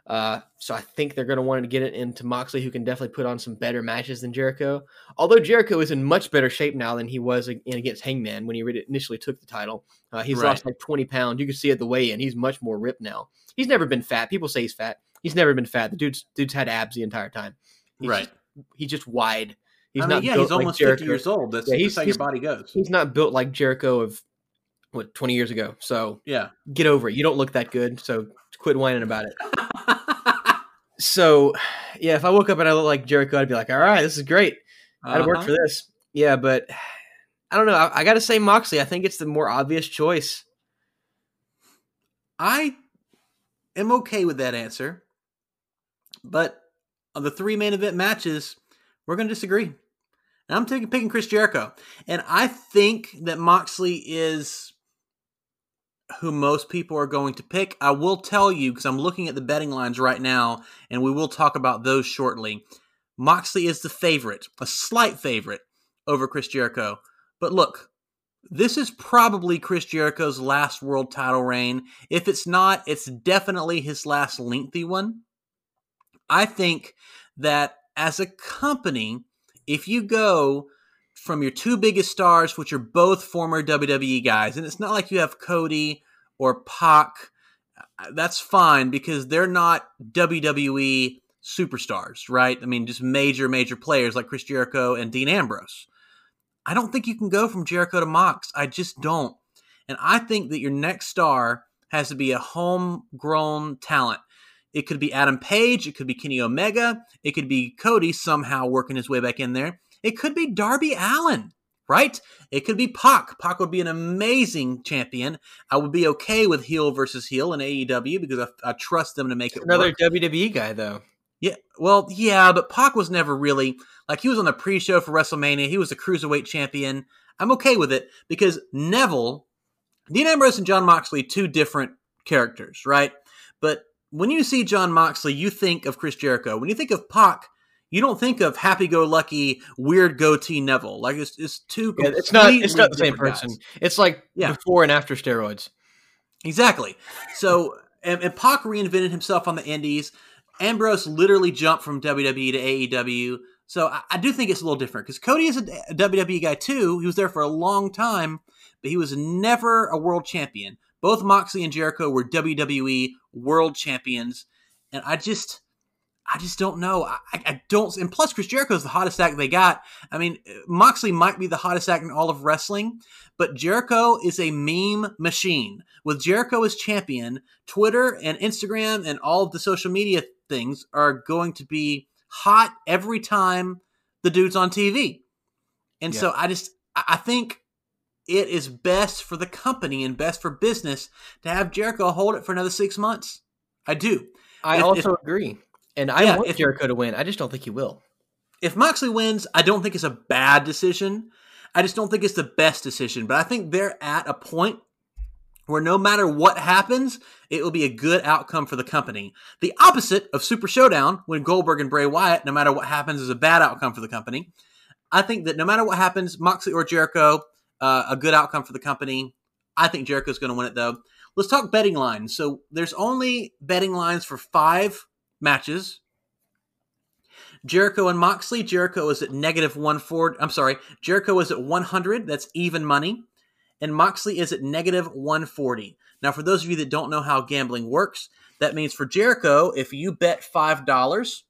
Uh, so I think they're going to want to get it into Moxley, who can definitely put on some better matches than Jericho. Although Jericho is in much better shape now than he was in against Hangman when he initially took the title. Uh, he's Right. lost like 20 pounds. You can see at the weigh-in, he's much more ripped now. He's never been fat. People say he's fat. He's never been fat. The dude's dude's had abs the entire time. He's right. just- he's just wide. He's I mean, not yeah, built he's like almost Jericho. 50 years old. That's, Yeah, that's he's- how he's- your body goes. He's not built like Jericho of what 20 years ago. So Yeah. get over it. You don't look that good. So quit whining about it. (laughs) So (sighs) yeah, if I woke up and I looked like Jericho, I'd be like, all right, this is great. I'd work Uh-huh. for this. Yeah, but (sighs) I don't know. I, I got to say Moxley. I think it's the more obvious choice. I am okay with that answer. But on the three main event matches, we're going to disagree. And I'm taking picking Chris Jericho. And I think that Moxley is who most people are going to pick. I will tell you because I'm looking at the betting lines right now and we will talk about those shortly. Moxley is the favorite, a slight favorite over Chris Jericho. But look, this is probably Chris Jericho's last world title reign. If it's not, it's definitely his last lengthy one. I think that as a company, if you go from your two biggest stars, which are both former WWE guys, and it's not like you have Cody or Pac, uh, that's fine because they're not WWE superstars, right? I mean, just major, major players like Chris Jericho and Dean Ambrose. I don't think you can go from Jericho to Mox. I just don't. And I think that your next star has to be a homegrown talent. It could be Adam Page. It could be Kenny Omega. It could be Cody somehow working his way back in there. It could be Darby Allin, right? It could be Pac. Pac would be an amazing champion. I would be okay with heel versus heel in AEW because I, I trust them to make it Another work. WWE guy though. Yeah, well, yeah, but Pac was never really like he was on the pre-show for WrestleMania. He was a cruiserweight champion. I'm okay with it because Neville, Dean Ambrose, and Jon Moxley, two different characters, right? But when you see Jon Moxley, you think of Chris Jericho. When you think of Pac, you don't think of happy-go-lucky, weird goatee Neville. Like it's, it's two. Yeah, it's not. It's not the same person. guys. It's like Yeah. before and after steroids. Exactly. So, and, and Pac reinvented himself on the Indies. Ambrose literally jumped from WWE to AEW. So I, I do think it's a little different because Cody is a, a WWE guy too. He was there for a long time, but he was never a world champion. Both Moxley and Jericho were WWE world champions, and I just, I just don't know. I, I don't. And plus, Chris Jericho is the hottest act they got. I mean, uh, Moxley might be the hottest act in all of wrestling, but Jericho is a meme machine. With Jericho as champion, Twitter and Instagram and all of the social media things are going to be hot every time the dude's on TV. And so I just I think it is best for the company and best for business to have Jericho hold it for another six months. I do. I If- also agree, and I Yeah, want if- Jericho to win. I just don't think he will. if Moxley wins, I don't think it's a bad decision. I just don't think it's the best decision. But I think they're at a point where no matter what happens, it will be a good outcome for the company. The opposite of Super Showdown, when Goldberg and Bray Wyatt, no matter what happens, is a bad outcome for the company. I think that no matter what happens, Moxley or Jericho, uh, a good outcome for the company. I think Jericho's going to win it though. Let's talk betting lines. So there's only betting lines for five matches. Jericho and Moxley. Jericho is at negative 140. I'm sorry. Jericho is at 100. That's even money. And Moxley is at negative 140. Now, for those of you that don't know how gambling works, that means for Jericho, if you bet $5,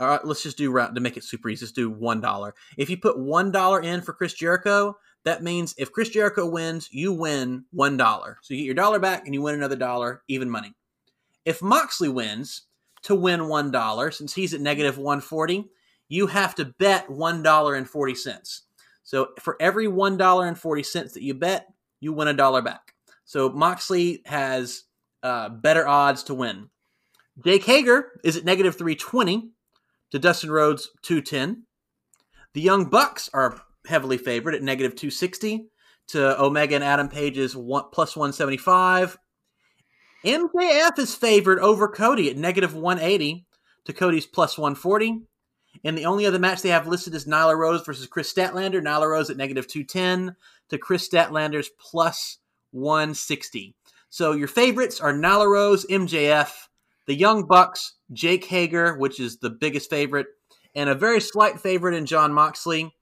all right, let's just do to make it super easy. Let's do $1. If you put $1 in for Chris Jericho, that means if Chris Jericho wins, you win $1. So you get your dollar back and you win another dollar, even money. if Moxley wins to win one dollar, since he's at negative one forty, you have to bet one dollar and forty cents. So for every one dollar and forty cents that you bet, you win a dollar back. So Moxley has uh, better odds to win. Jake Hager is at negative 320 to Dustin Rhodes 210. The Young Bucks are heavily favored at negative 260 to Omega and Adam Page's one, plus 175. MJF is favored over Cody at negative 180 to Cody's plus 140. And the only other match they have listed is Nyla Rose versus Kris Statlander. Nyla Rose at negative 210 to Kris Statlander's plus 160. So your favorites are Nyla Rose, MJF, the Young Bucks, Jake Hager, which is the biggest favorite, and a very slight favorite in Jon Moxley.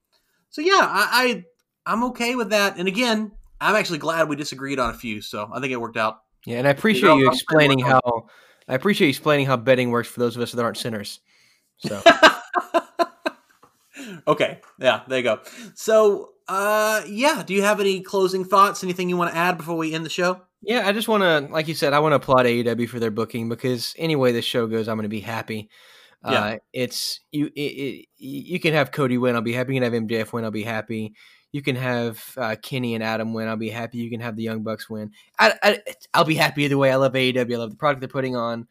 So yeah, I, I I'm okay with that. And again, I'm actually glad we disagreed on a few, so I think it worked out. Yeah, and I appreciate you explaining how I appreciate you explaining how betting works for those of us that aren't sinners. So (laughs) Okay. Yeah, there you go. So uh yeah, do you have any closing thoughts? Anything you want to add before we end the show? Yeah, I just want to, like you said, I want to applaud AEW for their booking because any way this show goes, I'm going to be happy. Yeah. Uh, it's you. It, it, you can have Cody win, I'll be happy. You can have MJF win, I'll be happy. You can have uh, Kenny and Adam win, I'll be happy. You can have the Young Bucks win. I, I, will be happy either way. I love AEW. I love the product they're putting on.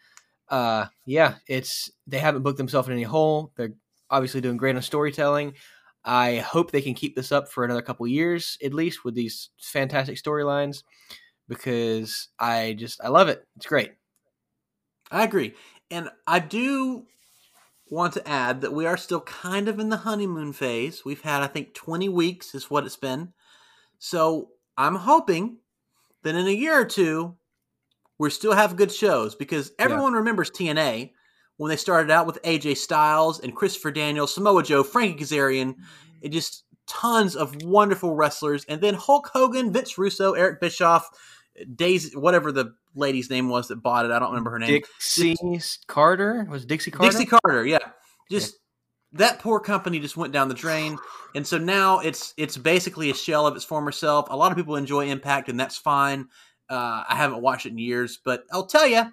Uh, yeah, it's they haven't booked themselves in any hole. They're obviously doing great on storytelling. I hope they can keep this up for another couple years at least with these fantastic storylines because I just I love it. It's great. I agree. And I do want to add that we are still kind of in the honeymoon phase. We've had I think 20 weeks is what it's been. So, I'm hoping that in a year or two we still have good shows because everyone yeah. remembers TNA when they started out with AJ Styles and Christopher Daniels, Samoa Joe, Frankie Kazarian, and just tons of wonderful wrestlers, and then Hulk Hogan, Vince Russo, Eric Bischoff, Daisy, whatever the lady's name was that bought it. I don't remember her name. Dixie just, Carter was Dixie Carter. Dixie Carter, yeah. Just yeah. that poor company just went down the drain, and so now it's it's basically a shell of its former self. A lot of people enjoy Impact, and that's fine. Uh, I haven't watched it in years, but I'll tell you,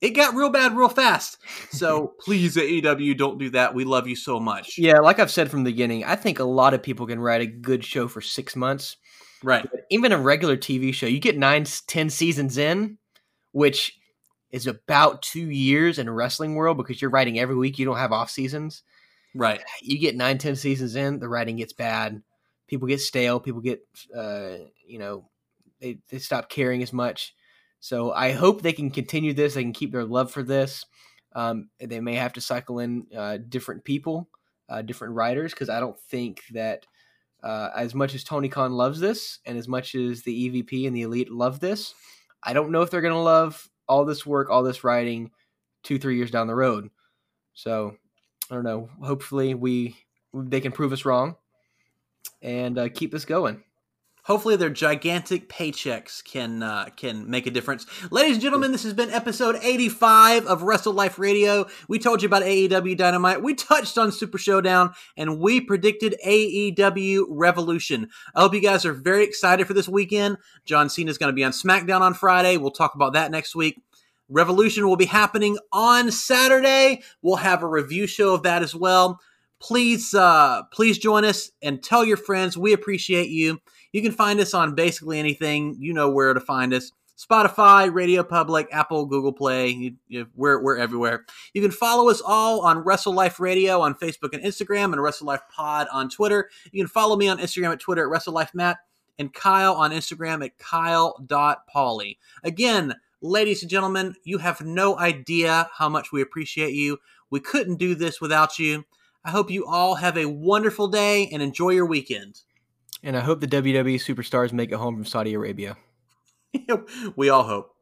it got real bad real fast. So (laughs) please, AEW, don't do that. We love you so much. Yeah, like I've said from the beginning, I think a lot of people can write a good show for six months. Right. But even a regular TV show, you get nine, ten seasons in, which is about two years in a wrestling world because you're writing every week. You don't have off seasons. Right. (sighs) You get nine, ten seasons in, the writing gets bad. People get stale. People get, uh, you know, they, they stop caring as much. So I hope they can continue this. They can keep their love for this. Um, they may have to cycle in uh, different people, uh, different writers, because I don't think that uh, as much as Tony Khan loves this, and as much as the EVP and the Elite love this, I don't know if they're going to love all this work, all this writing, two, three years down the road. So I don't know. Hopefully, we they can prove us wrong and uh, keep this going hopefully their gigantic paychecks can uh, can make a difference. Ladies and gentlemen, this has been episode 85 of Wrestle Life Radio. We told you about AEW Dynamite. We touched on Super Showdown and we predicted AEW Revolution. I hope you guys are very excited for this weekend. John Cena is going to be on SmackDown on Friday. We'll talk about that next week. Revolution will be happening on Saturday. We'll have a review show of that as well. Please, uh, please join us and tell your friends. We appreciate you. You can find us on basically anything. You know where to find us. Spotify, Radio Public, Apple, Google Play. You, you, we're, we're everywhere. You can follow us all on Wrestle Life Radio on Facebook and Instagram and Wrestle Life Pod on Twitter. You can follow me on Instagram at Twitter at Wrestle Life Matt and Kyle on Instagram at Kyle.Pauly. Again, ladies and gentlemen, you have no idea how much we appreciate you. We couldn't do this without you. I hope you all have a wonderful day and enjoy your weekend. And I hope the WWE superstars make it home from Saudi Arabia. (laughs) we all hope.